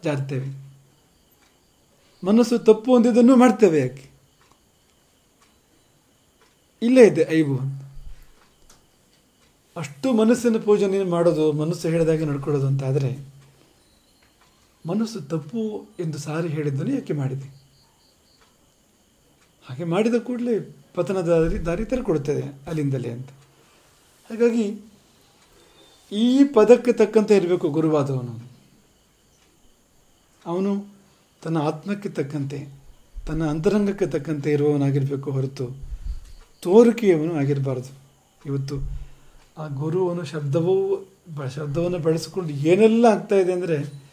ಜಾರ್ತೇವೆ? ಮನಸ್ಸು ತಪ್ಪು ಅಂದಿದ್ದನ್ನು ಮಾಡ್ತೇವೆ ಯಾಕೆ? ಇಲ್ಲೇ ಇದೆ ಐಬು. ಅಷ್ಟು ಮನಸ್ಸಿನ ಪೂಜನೆ ಮಾಡೋದು, ಮನಸ್ಸು ಹೇಳಿದಾಗೆ ನಡ್ಕೊಳ್ಳೋದು ಅಂತ ಆದರೆ ಮನಸ್ಸು ತಪ್ಪು ಎಂದು ಸಾರಿ ಹೇಳಿದ್ದನ್ನು ಯಾಕೆ ಮಾಡಿದೆ? ಹಾಗೆ ಮಾಡಿದ ಕೂಡಲೇ ಪತನದ ದಾರಿ ತೆರೆಕೊಡುತ್ತದೆ ಅಲ್ಲಿಂದಲೇ ಅಂತ. ಹಾಗಾಗಿ ಈ ಪದಕ್ಕೆ ತಕ್ಕಂತೆ ಇರಬೇಕು ಗುರುವಾದವನು. ಅವನು ತನ್ನ ಆತ್ಮಕ್ಕೆ ತಕ್ಕಂತೆ, ತನ್ನ ಅಂತರಂಗಕ್ಕೆ ತಕ್ಕಂತೆ ಇರುವವನಾಗಿರಬೇಕು ಹೊರತು ತೋರಿಕೆಯವನು ಆಗಿರಬಾರ್ದು. ಇವತ್ತು ಆ ಗುರುವನು ಶಬ್ದವೂ, ಶಬ್ದವನ್ನು ಬಳಸಿಕೊಂಡು ಏನೆಲ್ಲ ಆಗ್ತಾಯಿದೆ ಅಂದರೆ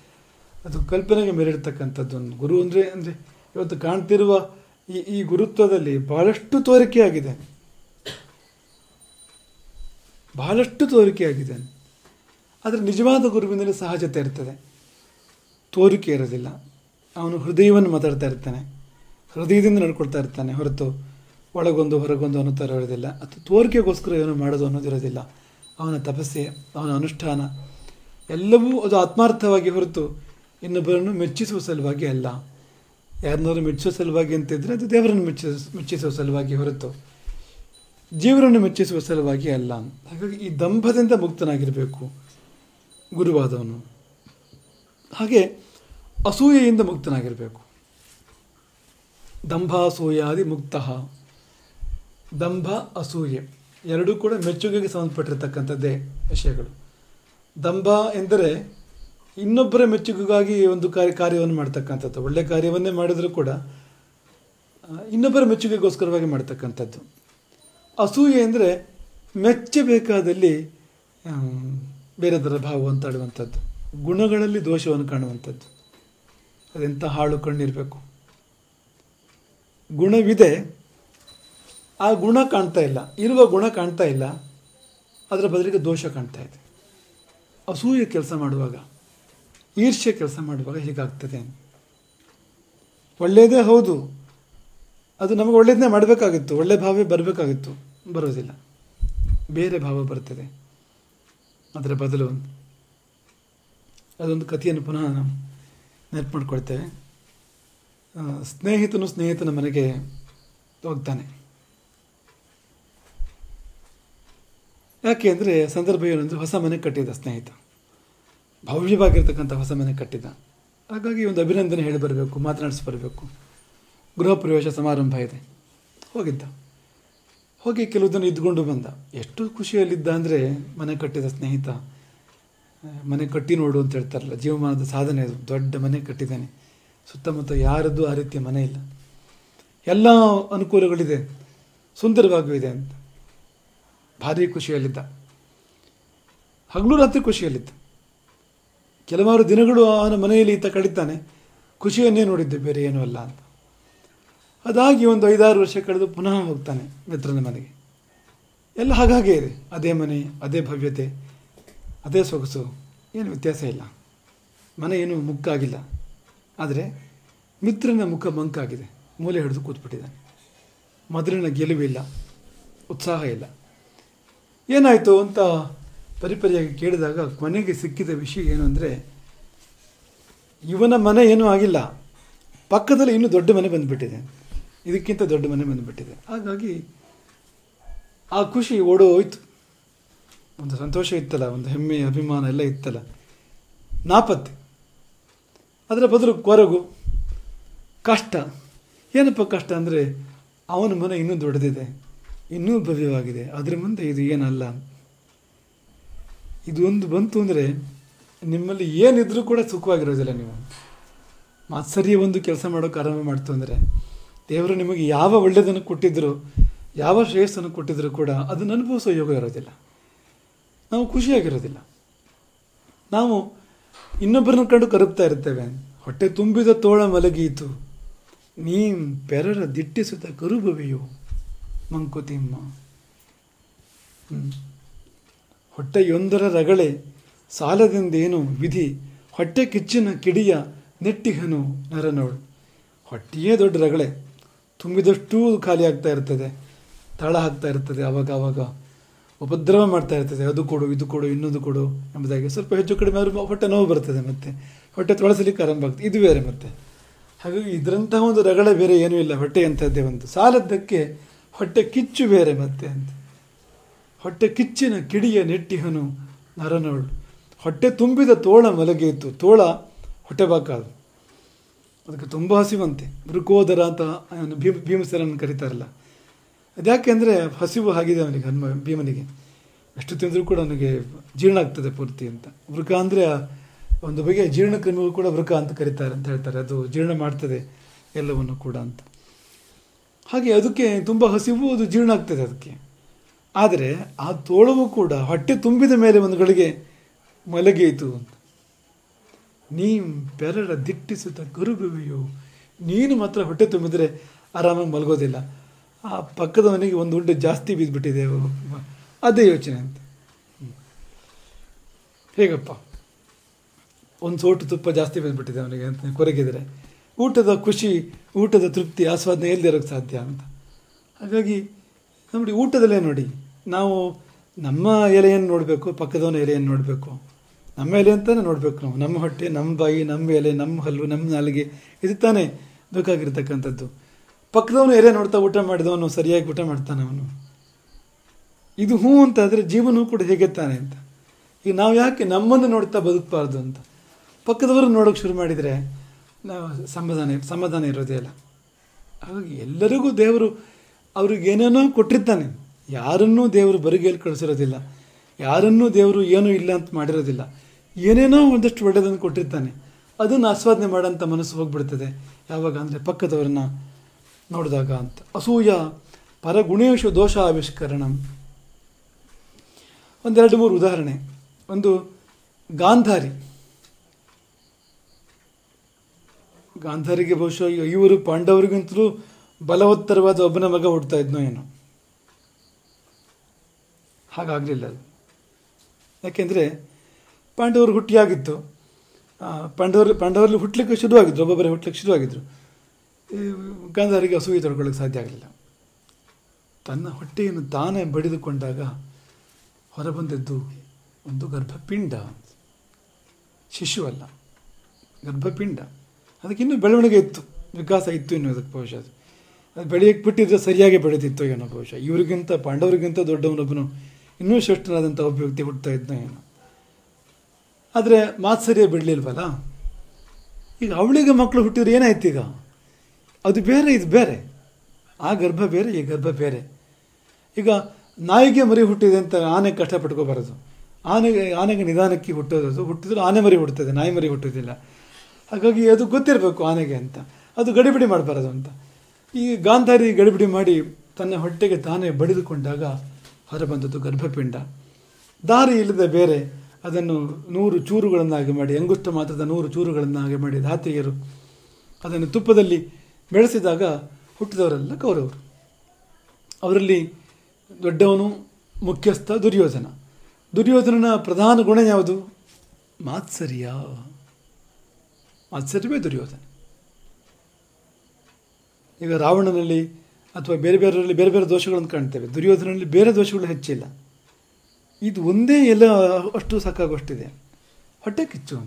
ಅದು ಕಲ್ಪನೆಗೆ ಮೇರಿರ್ತಕ್ಕಂಥದ್ದು ಒಂದು ಗುರು ಅಂದರೆ ಅಂದರೆ ಇವತ್ತು ಕಾಣ್ತಿರುವ ಈ ಈ ಗುರುತ್ವದಲ್ಲಿ ಬಹಳಷ್ಟು ತೋರಿಕೆಯಾಗಿದೆ ಬಹಳಷ್ಟು ತೋರಿಕೆಯಾಗಿದೆ ಆದರೆ ನಿಜವಾದ ಗುರುವಿನಲ್ಲಿ ಸಹಜತೆ ಇರ್ತದೆ. ತೋರಿಕೆ ಇರೋದಿಲ್ಲ. ಅವನು ಹೃದಯವನ್ನು ಮಾತಾಡ್ತಾ ಇರ್ತಾನೆ. ಹೃದಯದಿಂದ ನಡ್ಕೊಳ್ತಾ ಇರ್ತಾನೆ. ಹೊರತು ಒಳಗೊಂದು, ಹೊರಗೊಂದು ಅನ್ನೋ ಥರ ಇರೋದಿಲ್ಲ. ಅಥವಾ ತೋರಿಕೆಗೋಸ್ಕರ ಏನು ಮಾಡೋದು ಅನ್ನೋದಿರೋದಿಲ್ಲ ಅವನ ತಪಸ್ಸೆ, ಅವನ ಅನುಷ್ಠಾನ, ಎಲ್ಲವೂ ಅದು ಆತ್ಮಾರ್ಥವಾಗಿ ಹೊರತು ಇನ್ನೊಬ್ಬರನ್ನು ಮೆಚ್ಚಿಸುವ ಸಲುವಾಗಿ ಅಲ್ಲ. ಯಾರನ್ನಾದ್ರು ಮೆಚ್ಚಿಸುವ ಸಲುವಾಗಿ ಅಂತಿದ್ರೆ ಅದು ದೇವರನ್ನು ಮೆಚ್ಚಿಸ, ಮೆಚ್ಚಿಸುವ ಸಲುವಾಗಿ ಹೊರತು ಜೀವನನ್ನು ಮೆಚ್ಚಿಸುವ ಸಲುವಾಗಿ ಅಲ್ಲ. ಹಾಗಾಗಿ ಈ ದಂಭದಿಂದ ಮುಕ್ತನಾಗಿರಬೇಕು ಗುರುವಾದವನು. ಹಾಗೆ ಅಸೂಯೆಯಿಂದ ಮುಕ್ತನಾಗಿರಬೇಕು. ದಂಭಾಸೂಯಾದಿ ಮುಕ್ತ. ದಂಭ ಅಸೂಯೆ. ಎರಡೂ ಕೂಡ ಮೆಚ್ಚುಗೆಗೆ ಸಂಬಂಧಪಟ್ಟಿರ್ತಕ್ಕಂಥದ್ದೇ ವಿಷಯಗಳು. ದಂಭ ಎಂದರೆ ಇನ್ನೊಬ್ಬರ ಮೆಚ್ಚುಗೆಗಾಗಿ ಒಂದು ಕಾರ್ಯ ಕಾರ್ಯವನ್ನು ಮಾಡ್ತಕ್ಕಂಥದ್ದು. ಒಳ್ಳೆ ಕಾರ್ಯವನ್ನೇ ಮಾಡಿದರೂ ಕೂಡ ಇನ್ನೊಬ್ಬರ ಮೆಚ್ಚುಗೆಗೋಸ್ಕರವಾಗಿ ಮಾಡ್ತಕ್ಕಂಥದ್ದು. ಅಸೂಯೆ ಅಂದರೆ ಮೆಚ್ಚಬೇಕಾದಲ್ಲಿ ಬೇರೆದರ ಬೇರೆ ಭಾವ ಭಾವವನ್ನು ತಾಡುವಂಥದ್ದು ಗುಣಗಳಲ್ಲಿ ದೋಷವನ್ನು ಕಾಣುವಂಥದ್ದು. ಅದೆಂಥ ಹಾಳು ಕಣ್ಣಿರಬೇಕು. ಗುಣವಿದೆ, ಆ ಗುಣ ಕಾಣ್ತಾ ಇಲ್ಲ, ಇರುವ ಗುಣ ಕಾಣ್ತಾ ಇಲ್ಲ, ಅದರ ಬದಲಿಗೆ ದೋಷ ಕಾಣ್ತಾ ಇದೆ. ಅಸೂಯೆ ಕೆಲಸ ಮಾಡುವಾಗ ಈರ್ಷ್ಯೆ ಕೆಲಸ ಮಾಡುವಾಗ ಹೀಗಾಗ್ತದೆ. ಒಳ್ಳೆಯದೇ ಹೌದು. ಅದು ನಮಗೆ ಒಳ್ಳೆಯದನ್ನೇ ಮಾಡಬೇಕಾಗಿತ್ತು. ಒಳ್ಳೆ ಭಾವೇ ಬರಬೇಕಾಗಿತ್ತು. ಬರೋದಿಲ್ಲ ಬೇರೆ ಭಾವ ಬರ್ತದೆ. ಅದರ ಬದಲು ಅದೊಂದು ಕಥೆಯನ್ನು ಪುನಃ ನಾವು ನೆನಪು ಮಾಡ್ಕೊಳ್ತೇವೆ. ಸ್ನೇಹಿತನು ಸ್ನೇಹಿತನ ಮನೆಗೆ ಹೋಗ್ತಾನೆ. ಯಾಕೆ ಅಂದರೆ ಸಂದರ್ಭ ಏನಂದ್ರೆ ಹೊಸ ಮನೆ ಕಟ್ಟಿದ ಸ್ನೇಹಿತ. ಭವ್ಯವಾಗಿರ್ತಕ್ಕಂಥ ಹೊಸ ಮನೆ ಕಟ್ಟಿದ. ಹಾಗಾಗಿ ಒಂದು ಅಭಿನಂದನೆ ಹೇಳಿ ಬರಬೇಕು, ಮಾತನಾಡಿಸಿ ಬರಬೇಕು. ಗೃಹ ಪ್ರವೇಶ ಸಮಾರಂಭ ಇದೆ. ಹೋಗಿದ್ದ. ಹೋಗಿ ಕೆಲವು ದಿನ ಇದ್ಕೊಂಡು ಬಂದ. ಎಷ್ಟು ಖುಷಿಯಲ್ಲಿದ್ದ ಅಂದರೆ ಮನೆ ಕಟ್ಟಿದ ಸ್ನೇಹಿತ ಮನೆ ಕಟ್ಟಿ ನೋಡು ಅಂತ ಹೇಳ್ತಾರಲ್ಲ, ಜೀವಮಾನದ ಸಾಧನೆ ಅದು. ದೊಡ್ಡ ಮನೆ ಕಟ್ಟಿದ್ದಾನೆ. ಸುತ್ತಮುತ್ತ ಯಾರದ್ದು ಆ ರೀತಿಯ ಮನೆ ಇಲ್ಲ. ಎಲ್ಲ ಅನುಕೂಲಗಳಿದೆ. ಸುಂದರವಾಗೂ ಇದೆ ಅಂತ. ಭಾರಿ ಖುಷಿಯಲ್ಲಿದ್ದ. ಹಗಲು ರಾತ್ರಿ ಖುಷಿಯಲ್ಲಿದ್ದ. ಕೆಲವಾರು ದಿನಗಳು ಅವನ ಮನೆಯಲ್ಲಿ ಈತ ಕಳೀತಾನೆ. ಖುಷಿಯನ್ನೇ ನೋಡಿದ್ದೆ, ಬೇರೆ ಏನೂ ಅಲ್ಲ ಅಂತ. ಅದಾಗಿ ಒಂದು ಐದಾರು ವರ್ಷ ಕಳೆದು ಪುನಃ ಹೋಗ್ತಾನೆ ಮಿತ್ರನ ಮನೆಗೆ. ಎಲ್ಲ ಹಾಗಾಗೇ ಇದೆ. ಅದೇ ಮನೆ, ಅದೇ ಭವ್ಯತೆ, ಅದೇ ಸೊಗಸು, ಏನು ವ್ಯತ್ಯಾಸ ಇಲ್ಲ. ಮನೆ ಏನು ಮುಕ್ಕಾಗಿಲ್ಲ ಆದರೆ ಮಿತ್ರನ ಮುಖ ಮಂಕಾಗಿದೆ. ಮೂಲೆ ಹಿಡಿದು ಕೂತ್ಬಿಟ್ಟಿದ್ದಾನೆ. ಮೊದಲಿನ ಗೆಲುವಿಲ್ಲ, ಉತ್ಸಾಹ ಇಲ್ಲ. ಏನಾಯಿತು ಅಂತ ಪರಿಪರಿಯಾಗಿ ಕೇಳಿದಾಗ ಕೊನೆಗೆ ಸಿಕ್ಕಿದ ವಿಷಯ ಏನು ಅಂದರೆ, ಇವನ ಮನೆ ಏನೂ ಆಗಿಲ್ಲ. ಪಕ್ಕದಲ್ಲಿ ಇನ್ನೂ ದೊಡ್ಡ ಮನೆ ಬಂದುಬಿಟ್ಟಿದೆ. ಇದಕ್ಕಿಂತ ದೊಡ್ಡ ಮನೆ ಬಂದುಬಿಟ್ಟಿದೆ. ಹಾಗಾಗಿ ಆ ಖುಷಿ ಓಡೋಯ್ತು ಒಂದು ಸಂತೋಷ ಇತ್ತಲ್ಲ, ಒಂದು ಹೆಮ್ಮೆ ಅಭಿಮಾನ ಎಲ್ಲ ಇತ್ತಲ್ಲ. ನಾಪತ್ತೆ. ಅದರ ಬದಲು ಕೊರಗು, ಕಷ್ಟ. ಏನಪ್ಪ ಕಷ್ಟ ಅಂದರೆ, ಅವನ ಮನೆ ಇನ್ನೂ ದೊಡ್ಡದಿದೆ, ಇನ್ನೂ ಭವ್ಯವಾಗಿದೆ. ಅದರ ಮುಂದೆ ಇದು ಏನಲ್ಲ. ಇದು ಒಂದು ಬಂತು ಅಂದರೆ ನಿಮ್ಮಲ್ಲಿ ಏನಿದ್ರೂ ಕೂಡ ಸುಖವಾಗಿರೋದಿಲ್ಲ ನೀವು. ಮಾತ್ಸರ್ಯ ಒಂದು ಕೆಲಸ ಮಾಡೋಕೆ ಆರಂಭ ಮಾಡ್ತು ಅಂದರೆ ದೇವರು ನಿಮಗೆ ಯಾವ ಒಳ್ಳೆಯದನ್ನು ಕೊಟ್ಟಿದ್ದರು ಯಾವ ಶ್ರೇಯಸ್ಸನ್ನು ಕೊಟ್ಟಿದ್ದರೂ ಕೂಡ ಅದನ್ನು ಅನುಭವಿಸೋ ಯೋಗ ಇರೋದಿಲ್ಲ. ನಾವು ಖುಷಿಯಾಗಿರೋದಿಲ್ಲ. ನಾವು ಇನ್ನೊಬ್ಬರನ್ನ ಕಂಡು ಕರಗ್ತಾ ಇರ್ತೇವೆ. ಹೊಟ್ಟೆ ತುಂಬಿದ ತೋಳ ಮಲಗೀತು. ನೀಂ ಪೆರರ ದಿಟ್ಟಿಸುತ್ತ ಕರುಬವೆಯೋ ಮಂಕುತಿಮ್ಮ. ಹ್ಮ್. ಹೊಟ್ಟೆಯೊಂದರ ರಗಳೆ, ಸಾಲದಿಂದೇನು ವಿಧಿ, ಹೊಟ್ಟೆ ಕಿಚ್ಚಿನ ಕಿಡಿಯ ನೆಟ್ಟಿಹನು ನರನೋಳು. ಹೊಟ್ಟೆಯೇ ದೊಡ್ಡ ರಗಳೆ, ತುಂಬಿದಷ್ಟೂ ಖಾಲಿ ಆಗ್ತಾ ಇರ್ತದೆ, ತಳ ಹಾಕ್ತಾ ಇರ್ತದೆ ಆವಾಗ ಆವಾಗ ಉಪದ್ರವ ಮಾಡ್ತಾ ಇರ್ತದೆ, ಅದು ಕೊಡು, ಇದು ಕೊಡು, ಇನ್ನೊಂದು ಕೊಡು ಎಂಬುದಾಗಿ ಸ್ವಲ್ಪ ಹೆಚ್ಚು ಕಡಿಮೆ ಆದರೂ ಹೊಟ್ಟೆ ನೋವು ಬರ್ತದೆ ಮತ್ತೆ. ಹೊಟ್ಟೆ ತೊಳಸಲಿಕ್ಕೆ ಆರಂಭ ಆಗ್ತದೆ, ಇದು ಬೇರೆ ಮತ್ತೆ. ಹಾಗಾಗಿ ಇದರಂತಹ ಒಂದು ರಗಳೆ ಬೇರೆ ಏನೂ ಇಲ್ಲ ಹೊಟ್ಟೆ ಅಂತದ್ದೇ ಒಂದು. ಸಾಲದ್ದಕ್ಕೆ ಹೊಟ್ಟೆ ಕಿಚ್ಚು ಬೇರೆ ಮತ್ತೆ ಅಂತ. ಹೊಟ್ಟೆ ಕಿಚ್ಚಿನ ಕಿಡಿಯ ನೆಟ್ಟಿಹನು ನರನೋಳು ಹೊಟ್ಟೆ ತುಂಬಿದ ತೋಳ ಮಲಗೆಯಿತು ತೋಳ ಹೊಟ್ಟೆ ಬಾಕಾದು ಅದಕ್ಕೆ ತುಂಬ ಹಸಿವಂತೆ. ಮೃಕೋದರ ಅಂತ ಭೀಮ, ಭೀಮಸೇನನ್ನು ಕರೀತಾರಲ್ಲ. ಅದ್ಯಾಕೆ ಅಂದರೆ ಹಸಿವು ಆಗಿದೆ ಅವನಿಗೆ, ಹನುಮ, ಭೀಮನಿಗೆ. ಎಷ್ಟು ತಿಂದರೂ ಕೂಡ ಅವನಿಗೆ ಜೀರ್ಣ ಆಗ್ತದೆ ಪೂರ್ತಿ ಅಂತ. ವೃಕ ಅಂದರೆ ಒಂದು ಬಗೆಯ ಜೀರ್ಣಕ್ರಮಿಗೂ ಕೂಡ ವೃಕ ಅಂತ ಕರೀತಾರೆ ಅಂತ ಹೇಳ್ತಾರೆ. ಅದು ಜೀರ್ಣ ಮಾಡ್ತದೆ ಎಲ್ಲವನ್ನು ಕೂಡ ಅಂತ. ಹಾಗೆ ಅದಕ್ಕೆ ತುಂಬ ಹಸಿವು, ಅದು ಜೀರ್ಣ ಆಗ್ತದೆ ಅದಕ್ಕೆ. ಆದರೆ ಆ ತೋಳವು ಕೂಡ ಹೊಟ್ಟೆ ತುಂಬಿದ ಮೇಲೆ ಒಂದು ಗಳಿಗೆ ಮಲಗಿಯಿತು ಅಂತ. ನೀ ಬೆರಳ ದಿಟ್ಟಿಸುತ್ತ ಗರುಗುವೆಯೋ ನೀನು ಮಾತ್ರ ಹೊಟ್ಟೆ ತುಂಬಿದರೆ ಆರಾಮಾಗಿ ಮಲಗೋದಿಲ್ಲ. ಆ ಪಕ್ಕದವನಿಗೆ ಒಂದು ಉಂಡೆ ಜಾಸ್ತಿ ಬಿದ್ದುಬಿಟ್ಟಿದೆ ಅದೇ ಯೋಚನೆ ಅಂತ. ಹೇಗಪ್ಪ? ಒಂದು ಸೋಟು ತುಪ್ಪ ಜಾಸ್ತಿ ಬಂದುಬಿಟ್ಟಿದೆ ಅವನಿಗೆ ಅಂತ ಕೊರಗಿದರೆ. ಊಟದ ಖುಷಿ, ಊಟದ ತೃಪ್ತಿ, ಆಸ್ವಾದನೆ ಎಲ್ಲಿ ಇರೋಕ್ಕೆ ಸಾಧ್ಯ ಅಂತ. ಹಾಗಾಗಿ ನೋಡಿ ಊಟದಲ್ಲೇ ನೋಡಿ. ನಾವು ನಮ್ಮ ಎಲೆಯನ್ನು ನೋಡಬೇಕು, ಪಕ್ಕದವನ ಎಲೆಯನ್ನು ನೋಡಬೇಕು. ನಮ್ಮ ಎಲೆ ಅಂತಲೇ ನೋಡಬೇಕು ನಾವು. ನಮ್ಮ ಹೊಟ್ಟೆ, ನಮ್ಮ ಬಾಯಿ, ನಮ್ಮ ಎಲೆ, ನಮ್ಮ ಹಲ್ಲು, ನಮ್ಮ ನಾಲಿಗೆ, ಇದು ತಾನೇ ಬೇಕಾಗಿರ್ತಕ್ಕಂಥದ್ದು. ಪಕ್ಕದವನು ಎಲೆ ನೋಡ್ತಾ ಊಟ ಮಾಡಿದವನು ಸರಿಯಾಗಿ ಊಟ ಮಾಡ್ತಾನೆ ಅವನು. ಇದು ಹ್ಞೂ ಅಂತ ಆದರೆ ಜೀವನವೂ ಕೂಡ ಹೇಗೆ ತಾನೆ ಅಂತ. ಈಗ ನಾವು ಯಾಕೆ ನಮ್ಮನ್ನು ನೋಡ್ತಾ ಬದುಕಬಾರ್ದು ಅಂತ. ಪಕ್ಕದವರು ನೋಡೋಕೆ ಶುರು ಮಾಡಿದರೆ ನಾವು ಸಮಾಧಾನ ಸಮಾಧಾನ ಇರೋದೇ ಇಲ್ಲ. ಹಾಗಾಗಿ ಎಲ್ಲರಿಗೂ ದೇವರು ಅವ್ರಿಗೆ ಏನೇನೋ ಕೊಟ್ಟಿರ್ತಾನೆ. ಯಾರನ್ನೂ ದೇವರು ಬರಿಗೇಲಿ ಕಳಿಸಿರೋದಿಲ್ಲ. ಯಾರನ್ನೂ ದೇವರು ಏನೂ ಇಲ್ಲ ಅಂತ ಮಾಡಿರೋದಿಲ್ಲ. ಏನೇನೋ ಒಂದಷ್ಟು ಒಳ್ಳೆಯದನ್ನು ಕೊಟ್ಟಿರ್ತಾನೆ. ಅದನ್ನು ಆಸ್ವಾದನೆ ಮಾಡೋಂಥ ಮನಸ್ಸು ಹೋಗ್ಬಿಡ್ತದೆ. ಯಾವಾಗ ಅಂದರೆ ಪಕ್ಕದವರನ್ನ ನೋಡಿದಾಗ ಅಂತ. ಅಸೂಯ, ಪರಗುಣೇಶು ದೋಷ ಆವಿಷ್ಕರಣ. ಒಂದೆರಡು ಮೂರು ಉದಾಹರಣೆ. ಒಂದು ಗಾಂಧಾರಿ. ಗಾಂಧಾರಿಗೆ ಬಹುಶಃ ಇವರು ಪಾಂಡವರಿಗಿಂತಲೂ ಬಲವತ್ತರವಾದ ಒಬ್ಬನ ಮಗ ಹುಡ್ತಾ ಇದ್ನೋ ಏನೋ. ಹಾಗಾಗಲಿಲ್ಲ ಅದು. ಯಾಕೆಂದರೆ ಪಾಂಡವರು ಹುಟ್ಟಿಯಾಗಿತ್ತು. ಪಾಂಡವರು, ಪಾಂಡವರಲ್ಲಿ ಹುಟ್ಟಲಿಕ್ಕೆ ಶುರುವಾಗಿದ್ರು, ಒಬ್ಬೊಬ್ಬರೇ ಹುಟ್ಟಲಿಕ್ಕೆ ಶುರುವಾಗಿದ್ದರು ಗಾಂಧಾರಿಗೆ ಅಸೂಯೆ ತೊಡ್ಕೊಳ್ಳೋಕ್ಕೆ ಸಾಧ್ಯ ಆಗಲಿಲ್ಲ. ತನ್ನ ಹೊಟ್ಟೆಯನ್ನು ತಾನೇ ಬಡಿದುಕೊಂಡಾಗ ಹೊರಬಂದದ್ದು ಒಂದು ಗರ್ಭಪಿಂಡ. ಶಿಶು ಅಲ್ಲ ಗರ್ಭಪಿಂಡ. ಅದಕ್ಕೆ ಇನ್ನೂ ಬೆಳವಣಿಗೆ ಇತ್ತು, ವಿಕಾಸ ಇತ್ತು ಎನ್ನುವುದಕ್ಕೆ ಬಹುಶಃ ಅದು. ಅದು ಬೆಳೆಯಕ್ಕೆ ಬಿಟ್ಟಿದ್ರೆ ಸರಿಯಾಗಿ ಬೆಳೆದಿತ್ತು ಏನೋ ಬಹುಶಃ. ಇವರಿಗಿಂತ, ಪಾಂಡವರಿಗಿಂತ ದೊಡ್ಡವನೊಬ್ಬನು ಇನ್ನೂ ಶ್ರೇಷ್ಠನಾದಂಥ ಒಬ್ಬ ವ್ಯಕ್ತಿ ಹುಡ್ತಾ ಇದ್ದ ಏನು ಆದರೆ ಮಾತ್ಸರ್ಯ ಬಿಡಲಿಲ್ವಲ್ಲ? ಈಗ ಅವಳಿಗೆ ಮಕ್ಕಳು ಹುಟ್ಟಿದ್ರೆ ಏನಾಯ್ತು ಈಗ? ಅದು ಬೇರೆ, ಇದು ಬೇರೆ. ಆ ಗರ್ಭ ಬೇರೆ, ಈ ಗರ್ಭ ಬೇರೆ. ಈಗ ನಾಯಿಗೆ ಮರಿ ಹುಟ್ಟಿದೆ ಅಂತ ಆನೆ ಕಷ್ಟಪಟ್ಕೋಬಾರದು ಆನೆಗೆ ಆನೆಗೆ ನಿಧಾನಕ್ಕೆ ಹುಟ್ಟೋದು, ಹುಟ್ಟಿದ್ರು ಆನೆ ಮರಿ ಹುಟ್ಟುತ್ತದೆ, ನಾಯಿ ಮರಿ ಹುಟ್ಟೋದಿಲ್ಲ ಹಾಗಾಗಿ ಅದು ಗೊತ್ತಿರಬೇಕು ಆನೆಗೆ ಅಂತ. ಅದು ಗಡಿಬಿಡಿ ಮಾಡಬಾರದು ಅಂತ. ಈ ಗಾಂಧಾರಿ ಗಡಿಬಿಡಿ ಮಾಡಿ ತನ್ನ ಹೊಟ್ಟೆಗೆ ತಾನೇ ಬಡಿದುಕೊಂಡಾಗ ಹೊರಬಂದದ್ದು ಗರ್ಭಪಿಂಡ. ದಾರಿ ಇಲ್ಲದೆ ಬೇರೆ ಅದನ್ನು ನೂರು ಚೂರುಗಳನ್ನಾಗಿ ಮಾಡಿ ಅಂಗುಷ್ಟ ಮಾತ್ರದ ನೂರು ಚೂರುಗಳನ್ನಾಗಿ ಮಾಡಿ ಧಾತ್ರಿಯರು ಅದನ್ನು ತುಪ್ಪದಲ್ಲಿ ಬೆಳೆಸಿದಾಗ ಹುಟ್ಟಿದವರೆಲ್ಲ ಕೌರವರು. ಅವರಲ್ಲಿ ದೊಡ್ಡವನು ಮುಖ್ಯಸ್ಥ ದುರ್ಯೋಧನ. ದುರ್ಯೋಧನನ ಪ್ರಧಾನ ಗುಣ ಯಾವುದು? ಮಾತ್ಸರ್ಯ. ಮಾತ್ಸರ್ಯವೇ ದುರ್ಯೋಧನ. ಈಗ ರಾವಣನಲ್ಲಿ ಅಥವಾ ಬೇರೆ ಬೇರೆಯವರಲ್ಲಿ ಬೇರೆ ಬೇರೆ ದೋಷಗಳನ್ನು ಕಾಣ್ತೇವೆ. ದುರ್ಯೋಧನಲ್ಲಿ ಬೇರೆ ದೋಷಗಳು ಹೆಚ್ಚಿಲ್ಲ. ಇದು ಒಂದೇ ಎಲ್ಲ ಅಷ್ಟು ಸಾಕಾಗುವಷ್ಟಿದೆ ಹೊಟ್ಟೆ ಕಿಚ್ಚು.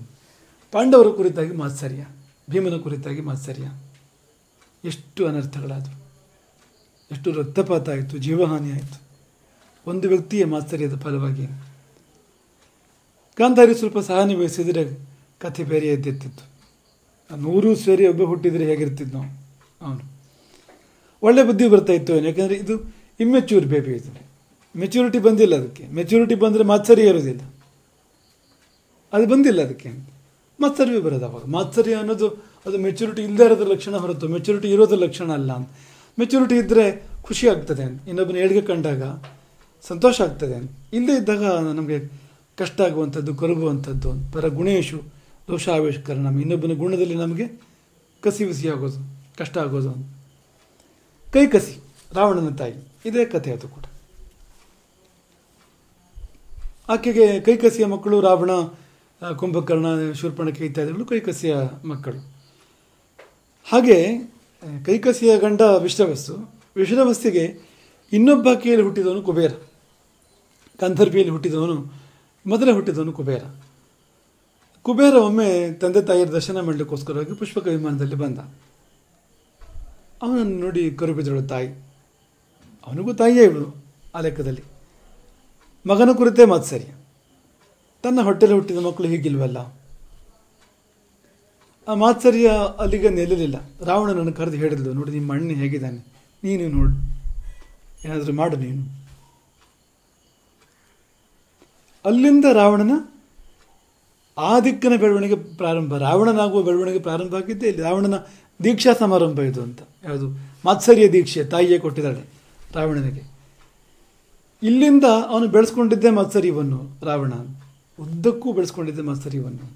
ಪಾಂಡವರ ಕುರಿತಾಗಿ ಮಾತ್ಸರ್ಯ. ಭೀಮನ ಕುರಿತಾಗಿ ಮಾತ್ಸರ್ಯ. ಎಷ್ಟು ಅನರ್ಥಗಳಾದವು. ಎಷ್ಟು ರಕ್ತಪಾತ ಆಯಿತು, ಜೀವಹಾನಿ ಆಯಿತು. ಒಂದು ವ್ಯಕ್ತಿಯ ಮಾತ್ಸರ್ಯದ ಫಲವಾಗಿ. ಗಾಂಧಾರಿ ಸ್ವಲ್ಪ ಸಹನೆ ವಹಿಸಿದರೆ ಕಥೆ ಬೇರೆ ಎದ್ದಿತ್ತಿತ್ತು ನೂರು ಸೇರಿ ಒಬ್ಬ ಹುಟ್ಟಿದರೆ ನಾವು ಅವನು. ಒಳ್ಳೆ ಬುದ್ಧಿ ಬರ್ತಾ ಇತ್ತು ಯಾಕಂದರೆ ಇದು ಇಮ್ಮೆಚ್ಯೂರ್ ಬೇಬಿ ಇದು ಮೆಚ್ಯೂರಿಟಿ ಬಂದಿಲ್ಲ ಅದಕ್ಕೆ. ಮೆಚ್ಯೂರಿಟಿ ಬಂದರೆ ಮಾತ್ಸರಿ ಇರೋದಿಲ್ಲ ಅದು ಬಂದಿಲ್ಲ ಅದಕ್ಕೆ ಮಾತ್ಸರ್ಯವೇ ಬರೋದು ಅವಾಗ. ಮಾತ್ಸರ್ಯ ಅನ್ನೋದು, ಅದು ಮೆಚ್ಯೂರಿಟಿ ಇಲ್ಲದೇ ಇರೋದ್ರ ಲಕ್ಷಣ ಹೊರತು ಮೆಚ್ಯೂರಿಟಿ ಇರೋದ್ರ ಲಕ್ಷಣ ಅಲ್ಲ ಅಂತ. ಮೆಚ್ಯೂರಿಟಿ ಇದ್ದರೆ ಖುಷಿ ಆಗ್ತದೆ ಅಂತ. ಇನ್ನೊಬ್ಬನ ಏಳಿಗೆ ಕಂಡಾಗ ಸಂತೋಷ ಆಗ್ತದೆ ಅಂತ. ಇಲ್ಲದೇ ಇದ್ದಾಗ ನಮಗೆ ಕಷ್ಟ ಆಗುವಂಥದ್ದು, ಕೊರಗುವಂಥದ್ದು ಪರ ಗುಣೇಶು ದೋಷಾವೇಶಕರಣ ಇನ್ನೊಬ್ಬನ ಗುಣದಲ್ಲಿ ನಮಗೆ ಕಸಿ ಬಿಸಿ ಆಗೋದು, ಕಷ್ಟ ಆಗೋದು ಅಂತ ಕೈ ಕಸಿ, ರಾವಣನ ತಾಯಿ. ಇದೇ ಕಥೆ ಅದು ಕೂಡ. ಆಕೆಗೆ ಕೈಕಸಿಯ ಮಕ್ಕಳು ರಾವಣ ಕುಂಭಕರ್ಣ, ಶೂರ್ಪಣಕ್ಕೆ ಇತ್ಯಾದಿಗಳು ಕೈಕಸಿಯ ಮಕ್ಕಳು. ಹಾಗೆ ಕೈಕಸಿಯ ಗಂಡ ವಿಷ್ಣವಸ್ಸು ವಿಷ್ಣವಸ್ಸಿಗೆ ಇನ್ನೊಬ್ಬ ಕೈಯಲ್ಲಿ ಹುಟ್ಟಿದವನು ಕುಬೇರ. ಕಂದರ್ಪಿಯಲ್ಲಿ ಹುಟ್ಟಿದವನು, ಮೊದಲೇ ಹುಟ್ಟಿದವನು ಕುಬೇರ. ಕುಬೇರ ಒಮ್ಮೆ ತಂದೆ ತಾಯಿಯ ದರ್ಶನ ಮಾಡಲಿಕ್ಕೋಸ್ಕರವಾಗಿ ಪುಷ್ಪಕ ವಿಮಾನದಲ್ಲಿ ಬಂದ. ಅವನನ್ನು ನೋಡಿ ಕರುಬಿದಳು ತಾಯಿ. ಅವನಿಗೂ ತಾಯಿಯೇ ಇವಳು ಆ ಲೆಕ್ಕದಲ್ಲಿ. ಮಗನ ಕುರಿತೇ ಮಾತ್ಸರ್ಯ. ತನ್ನ ಹೊಟ್ಟೆಲಿ ಹುಟ್ಟಿದ ಮಕ್ಕಳು ಹೀಗಿಲ್ವಲ್ಲ? ಆ ಮಾತ್ಸರ್ಯ ಅಲ್ಲಿಗೆ ನಿಲ್ಲಲಿಲ್ಲ ರಾವಣನನ್ನು ಕರೆದು ಹೇಳಿದ್ಲು ನೋಡಿ, ನಿಮ್ಮ ಅಣ್ಣ ಹೇಗಿದ್ದಾನೆ? ನೀನು ನೋಡು. ಏನಾದರೂ ಮಾಡು ನೀನು. ಅಲ್ಲಿಂದ ರಾವಣನ ಆ ದಿಕ್ಕನ ಬೆಳವಣಿಗೆ ಪ್ರಾರಂಭ. ರಾವಣನಾಗುವ ಬೆಳವಣಿಗೆ ಪ್ರಾರಂಭ ಆಗಿದ್ದೇ ಇಲ್ಲಿ. ರಾವಣನ ದೀಕ್ಷಾ ಸಮಾರಂಭ ಇದು ಅಂತ. ಯಾವುದು? ಮಾತ್ಸರ್ಯ ದೀಕ್ಷೆ ತಾಯಿಯೇ ಕೊಟ್ಟಿದ್ದಾಳೆ ರಾವಣನಿಗೆ. ಇಲ್ಲಿಂದ ಅವನು ಬೆಳೆಸ್ಕೊಂಡಿದ್ದೆ ಮಾತ್ಸರ್ಯವನ್ನು, ರಾವಣ. ಉದ್ದಕ್ಕೂ ಬೆಳೆಸ್ಕೊಂಡಿದ್ದೆ ಮಾತ್ಸರ್ಯವನ್ನು.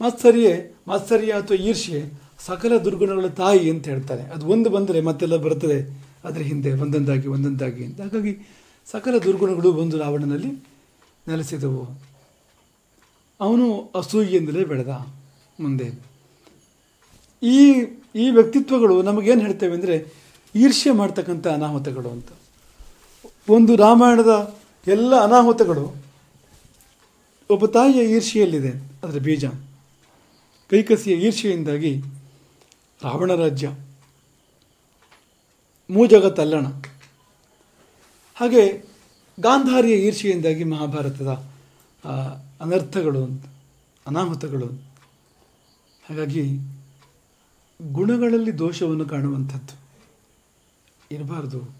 ಮಾತ್ಸರ್ಯೆ, ಮಾತ್ಸರ್ಯ ಅಥವಾ ಈರ್ಷ್ಯೆ ಸಕಲ ದುರ್ಗುಣಗಳ ತಾಯಿ ಅಂತ ಹೇಳ್ತಾರೆ. ಅದು ಒಂದು ಬಂದರೆ ಮತ್ತೆಲ್ಲ ಬರ್ತದೆ ಅದರ ಹಿಂದೆ ಒಂದೊಂದಾಗಿ ಒಂದೊಂದಾಗಿ ಅಂತ. ಹಾಗಾಗಿ ಸಕಲ ದುರ್ಗುಣಗಳು ಬಂದು ರಾವಣನಲ್ಲಿ ನೆಲೆಸಿದವು. ಅವನು ಅಸೂಯೆಯಿಂದಲೇ ಬೆಳೆದ ಮುಂದೆ. ಈ ಈ ವ್ಯಕ್ತಿತ್ವಗಳು ನಮಗೇನು ಹೇಳ್ತೇವೆ ಅಂದರೆ ಈರ್ಷ್ಯೆ ಮಾಡ್ತಕ್ಕಂಥ ಅನಾಹುತಗಳು ಅಂತ. ಒಂದು ರಾಮಾಯಣದ ಎಲ್ಲ ಅನಾಹುತಗಳು ಒಬ್ಬ ತಾಯಿಯ ಈರ್ಷೆಯಲ್ಲಿದೆ ಅದರ ಬೀಜ. ಕೈಕಸಿಯ ಈರ್ಷೆಯಿಂದಾಗಿ ರಾವಣ ರಾಜ್ಯ ಮೂಜಗ ತಲ್ಲಣ ಹಾಗೆ ಗಾಂಧಾರಿಯ ಈರ್ಷೆಯಿಂದಾಗಿ ಮಹಾಭಾರತದ ಅನರ್ಥಗಳು ಅಂತ, ಅನಾಹುತಗಳು. ಹಾಗಾಗಿ ಗುಣಗಳಲ್ಲಿ ದೋಷವನ್ನು ಕಾಣುವಂಥದ್ದು. ಇರಬಾರ್ದು.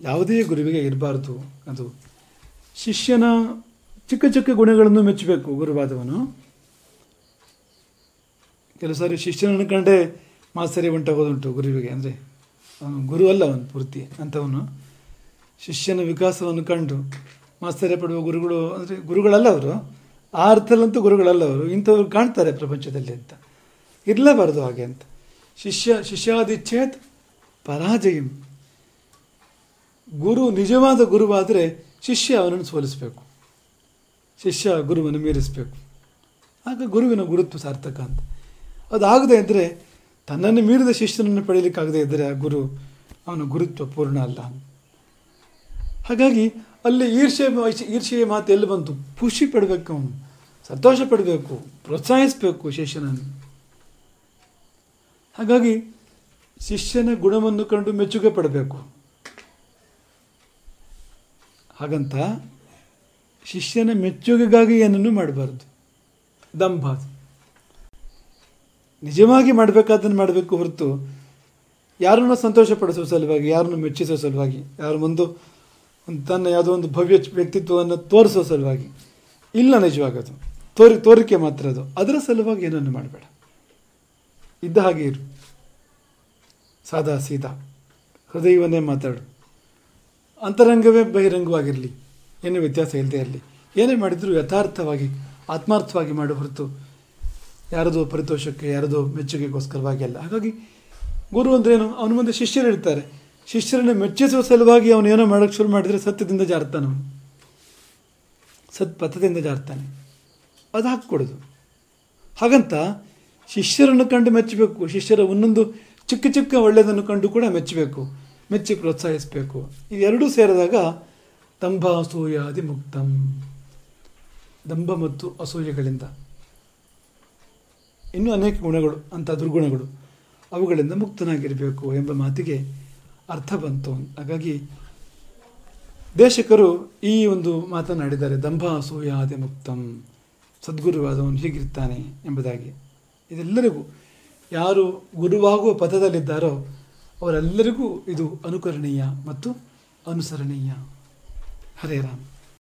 ಯಾವುದೇ ಗುರುವಿಗೆ ಇರಬಾರ್ದು. ಅದು ಶಿಷ್ಯನ ಚಿಕ್ಕ ಚಿಕ್ಕ ಗುಣಗಳನ್ನು ಮೆಚ್ಚಬೇಕು ಗುರುವಾದವನು. ಕೆಲವು ಸಾರಿ ಶಿಷ್ಯನನ್ನು ಕಂಡೇ ಮಾಸ್ತರಿ ಉಂಟಾಗೋದುಂಟು ಗುರುವಿಗೆ. ಅಂದರೆ ಅವನು ಗುರು ಅಲ್ಲ ಅವನು ಪೂರ್ತಿ ಅಂಥವನು ಶಿಷ್ಯನ ವಿಕಾಸವನ್ನು ಕಂಡು ಮಾಸ್ತರ್ಯ ಪಡುವ ಗುರುಗಳು ಅಂದರೆ ಗುರುಗಳಲ್ಲ ಅವರು. ಆ ಅರ್ಥದಲ್ಲಂತೂ ಗುರುಗಳಲ್ಲ ಅವರು. ಇಂಥವ್ರು ಕಾಣ್ತಾರೆ ಪ್ರಪಂಚದಲ್ಲಿ ಅಂತ. ಇರಲೇಬಾರ್ದು ಹಾಗೆ ಅಂತ. ಶಿಷ್ಯ, ಶಿಷ್ಯಾದಿಚ್ಛೇತ್ ಪರಾಜಯಂ. ಗುರು ನಿಜವಾದ ಗುರುವಾದರೆ ಶಿಷ್ಯ ಅವನನ್ನು ಸೋಲಿಸಬೇಕು. ಶಿಷ್ಯ ಗುರುವನ್ನು ಮೀರಿಸಬೇಕು. ಆಗ ಗುರುವಿನ ಗುರುತ್ವ ಸಾರ್ಥಕ ಅಂತ. ಅದಾಗದೇ ಇದ್ದರೆ ತನ್ನನ್ನು ಮೀರಿದ ಶಿಷ್ಯನನ್ನು ಪಡೆಯಲಿಕ್ಕಾಗದೇ ಇದ್ದರೆ ಆ ಗುರು ಅವನ ಗುರುತ್ವ ಪೂರ್ಣ ಅಲ್ಲ. ಹಾಗಾಗಿ ಅಲ್ಲಿ ಈರ್ಷೆ ಈರ್ಷೆಯ ಮಾತು ಎಲ್ಲಿ ಬಂತು? ಖುಷಿ ಪಡಬೇಕು ಅವನು, ಸಂತೋಷ ಪಡಬೇಕು, ಪ್ರೋತ್ಸಾಹಿಸಬೇಕು ಶಿಷ್ಯನನ್ನು. ಹಾಗಾಗಿ ಶಿಷ್ಯನ ಗುಣವನ್ನು ಕಂಡು ಮೆಚ್ಚುಗೆ ಪಡಬೇಕು. ಹಾಗಂತ ಶಿಷ್ಯನ ಮೆಚ್ಚುಗೆಗಾಗಿ ಏನನ್ನು ಮಾಡಬಾರ್ದು. ದಂಭ ನಿಜವಾಗಿ ಮಾಡಬೇಕಾದನ್ನು ಮಾಡಬೇಕು ಹೊರತು ಯಾರನ್ನು ಸಂತೋಷಪಡಿಸುವ ಸಲುವಾಗಿ, ಯಾರನ್ನು ಮೆಚ್ಚಿಸುವ ಸಲುವಾಗಿ, ಯಾರ ಒಂದು ತನ್ನ ಯಾವುದೋ ಒಂದು ಭವ್ಯ ವ್ಯಕ್ತಿತ್ವವನ್ನು ತೋರಿಸುವ ಸಲುವಾಗಿ. ಇಲ್ಲ ನಿಜವಾಗದು. ತೋರಿ, ತೋರಿಕೆ ಮಾತ್ರ ಅದು. ಅದರ ಸಲುವಾಗಿ ಏನನ್ನು ಮಾಡಬೇಡ. ಇದ್ದ ಹಾಗೆ ಇರು. ಸಾದಾ ಸೀದಾ. ಹೃದಯವನ್ನೇ ಮಾತಾಡು. ಅಂತರಂಗವೇ ಬಹಿರಂಗವಾಗಿರಲಿ. ಏನೂ ವ್ಯತ್ಯಾಸ ಇಲ್ಲದೆ ಇರಲಿ. ಏನೇ ಮಾಡಿದರೂ ಯಥಾರ್ಥವಾಗಿ, ಆತ್ಮಾರ್ಥವಾಗಿ ಮಾಡು ಹೊರತು ಯಾರದೋ ಪರಿತೋಷಕ್ಕೆ, ಯಾರದೋ ಮೆಚ್ಚುಗೆಗೋಸ್ಕರವಾಗಿ ಅಲ್ಲ. ಹಾಗಾಗಿ ಗುರು ಅಂದ್ರೇನು? ಅವನ ಮುಂದೆ ಶಿಷ್ಯರು ಇರ್ತಾರೆ. ಶಿಷ್ಯರನ್ನು ಮೆಚ್ಚಿಸುವ ಸಲುವಾಗಿ ಅವನು ಏನೋ ಮಾಡೋಕ್ಕೆ ಶುರು ಮಾಡಿದರೆ ಸತ್ಯದಿಂದ ಜಾರ್ತಾನೆ ಸತ್ಪಥದಿಂದ ಜಾರ್ತಾನೆ. ಅದು ಹಾಕ್ಕೊಡೋದು. ಹಾಗಂತ ಶಿಷ್ಯರನ್ನು ಕಂಡು ಮೆಚ್ಚಬೇಕು. ಶಿಷ್ಯರ ಒಂದೊಂದು ಚಿಕ್ಕ ಚಿಕ್ಕ ಒಳ್ಳೆಯದನ್ನು ಕಂಡು ಕೂಡ ಮೆಚ್ಚಬೇಕು. ಮೆಚ್ಚಿ ಪ್ರೋತ್ಸಾಹಿಸಬೇಕು. ಇವೆರಡೂ ಸೇರಿದಾಗ ದಂಭ ಅಸೂಯಾದಿ ಮುಕ್ತಂ. ದಂಭ ಮತ್ತು ಅಸೂಯೆಗಳಿಂದ. ಇನ್ನೂ ಅನೇಕ ಗುಣಗಳು, ಅಂಥ ದುರ್ಗುಣಗಳು ಅವುಗಳಿಂದ ಮುಕ್ತನಾಗಿರಬೇಕು ಎಂಬ ಮಾತಿಗೆ ಅರ್ಥ ಬಂತು. ಹಾಗಾಗಿ ದೇಶಕರು ಈ ಒಂದು ಮಾತನಾಡಿದ್ದಾರೆ, ದಂಭ ಅಸೂಯಾದಿ ಮುಕ್ತಂ. ಸದ್ಗುರುವಾದವನು ಹೀಗಿರ್ತಾನೆ ಎಂಬುದಾಗಿ. ಇದೆಲ್ಲರಿಗೂ ಯಾರು ಗುರುವಾಗುವ ಪಥದಲ್ಲಿದ್ದಾರೋ ಅವರೆಲ್ಲರಿಗೂ ಇದು ಅನುಕರಣೀಯ ಮತ್ತು ಅನುಸರಣೀಯ. ಹರೇ ರಾಮ್.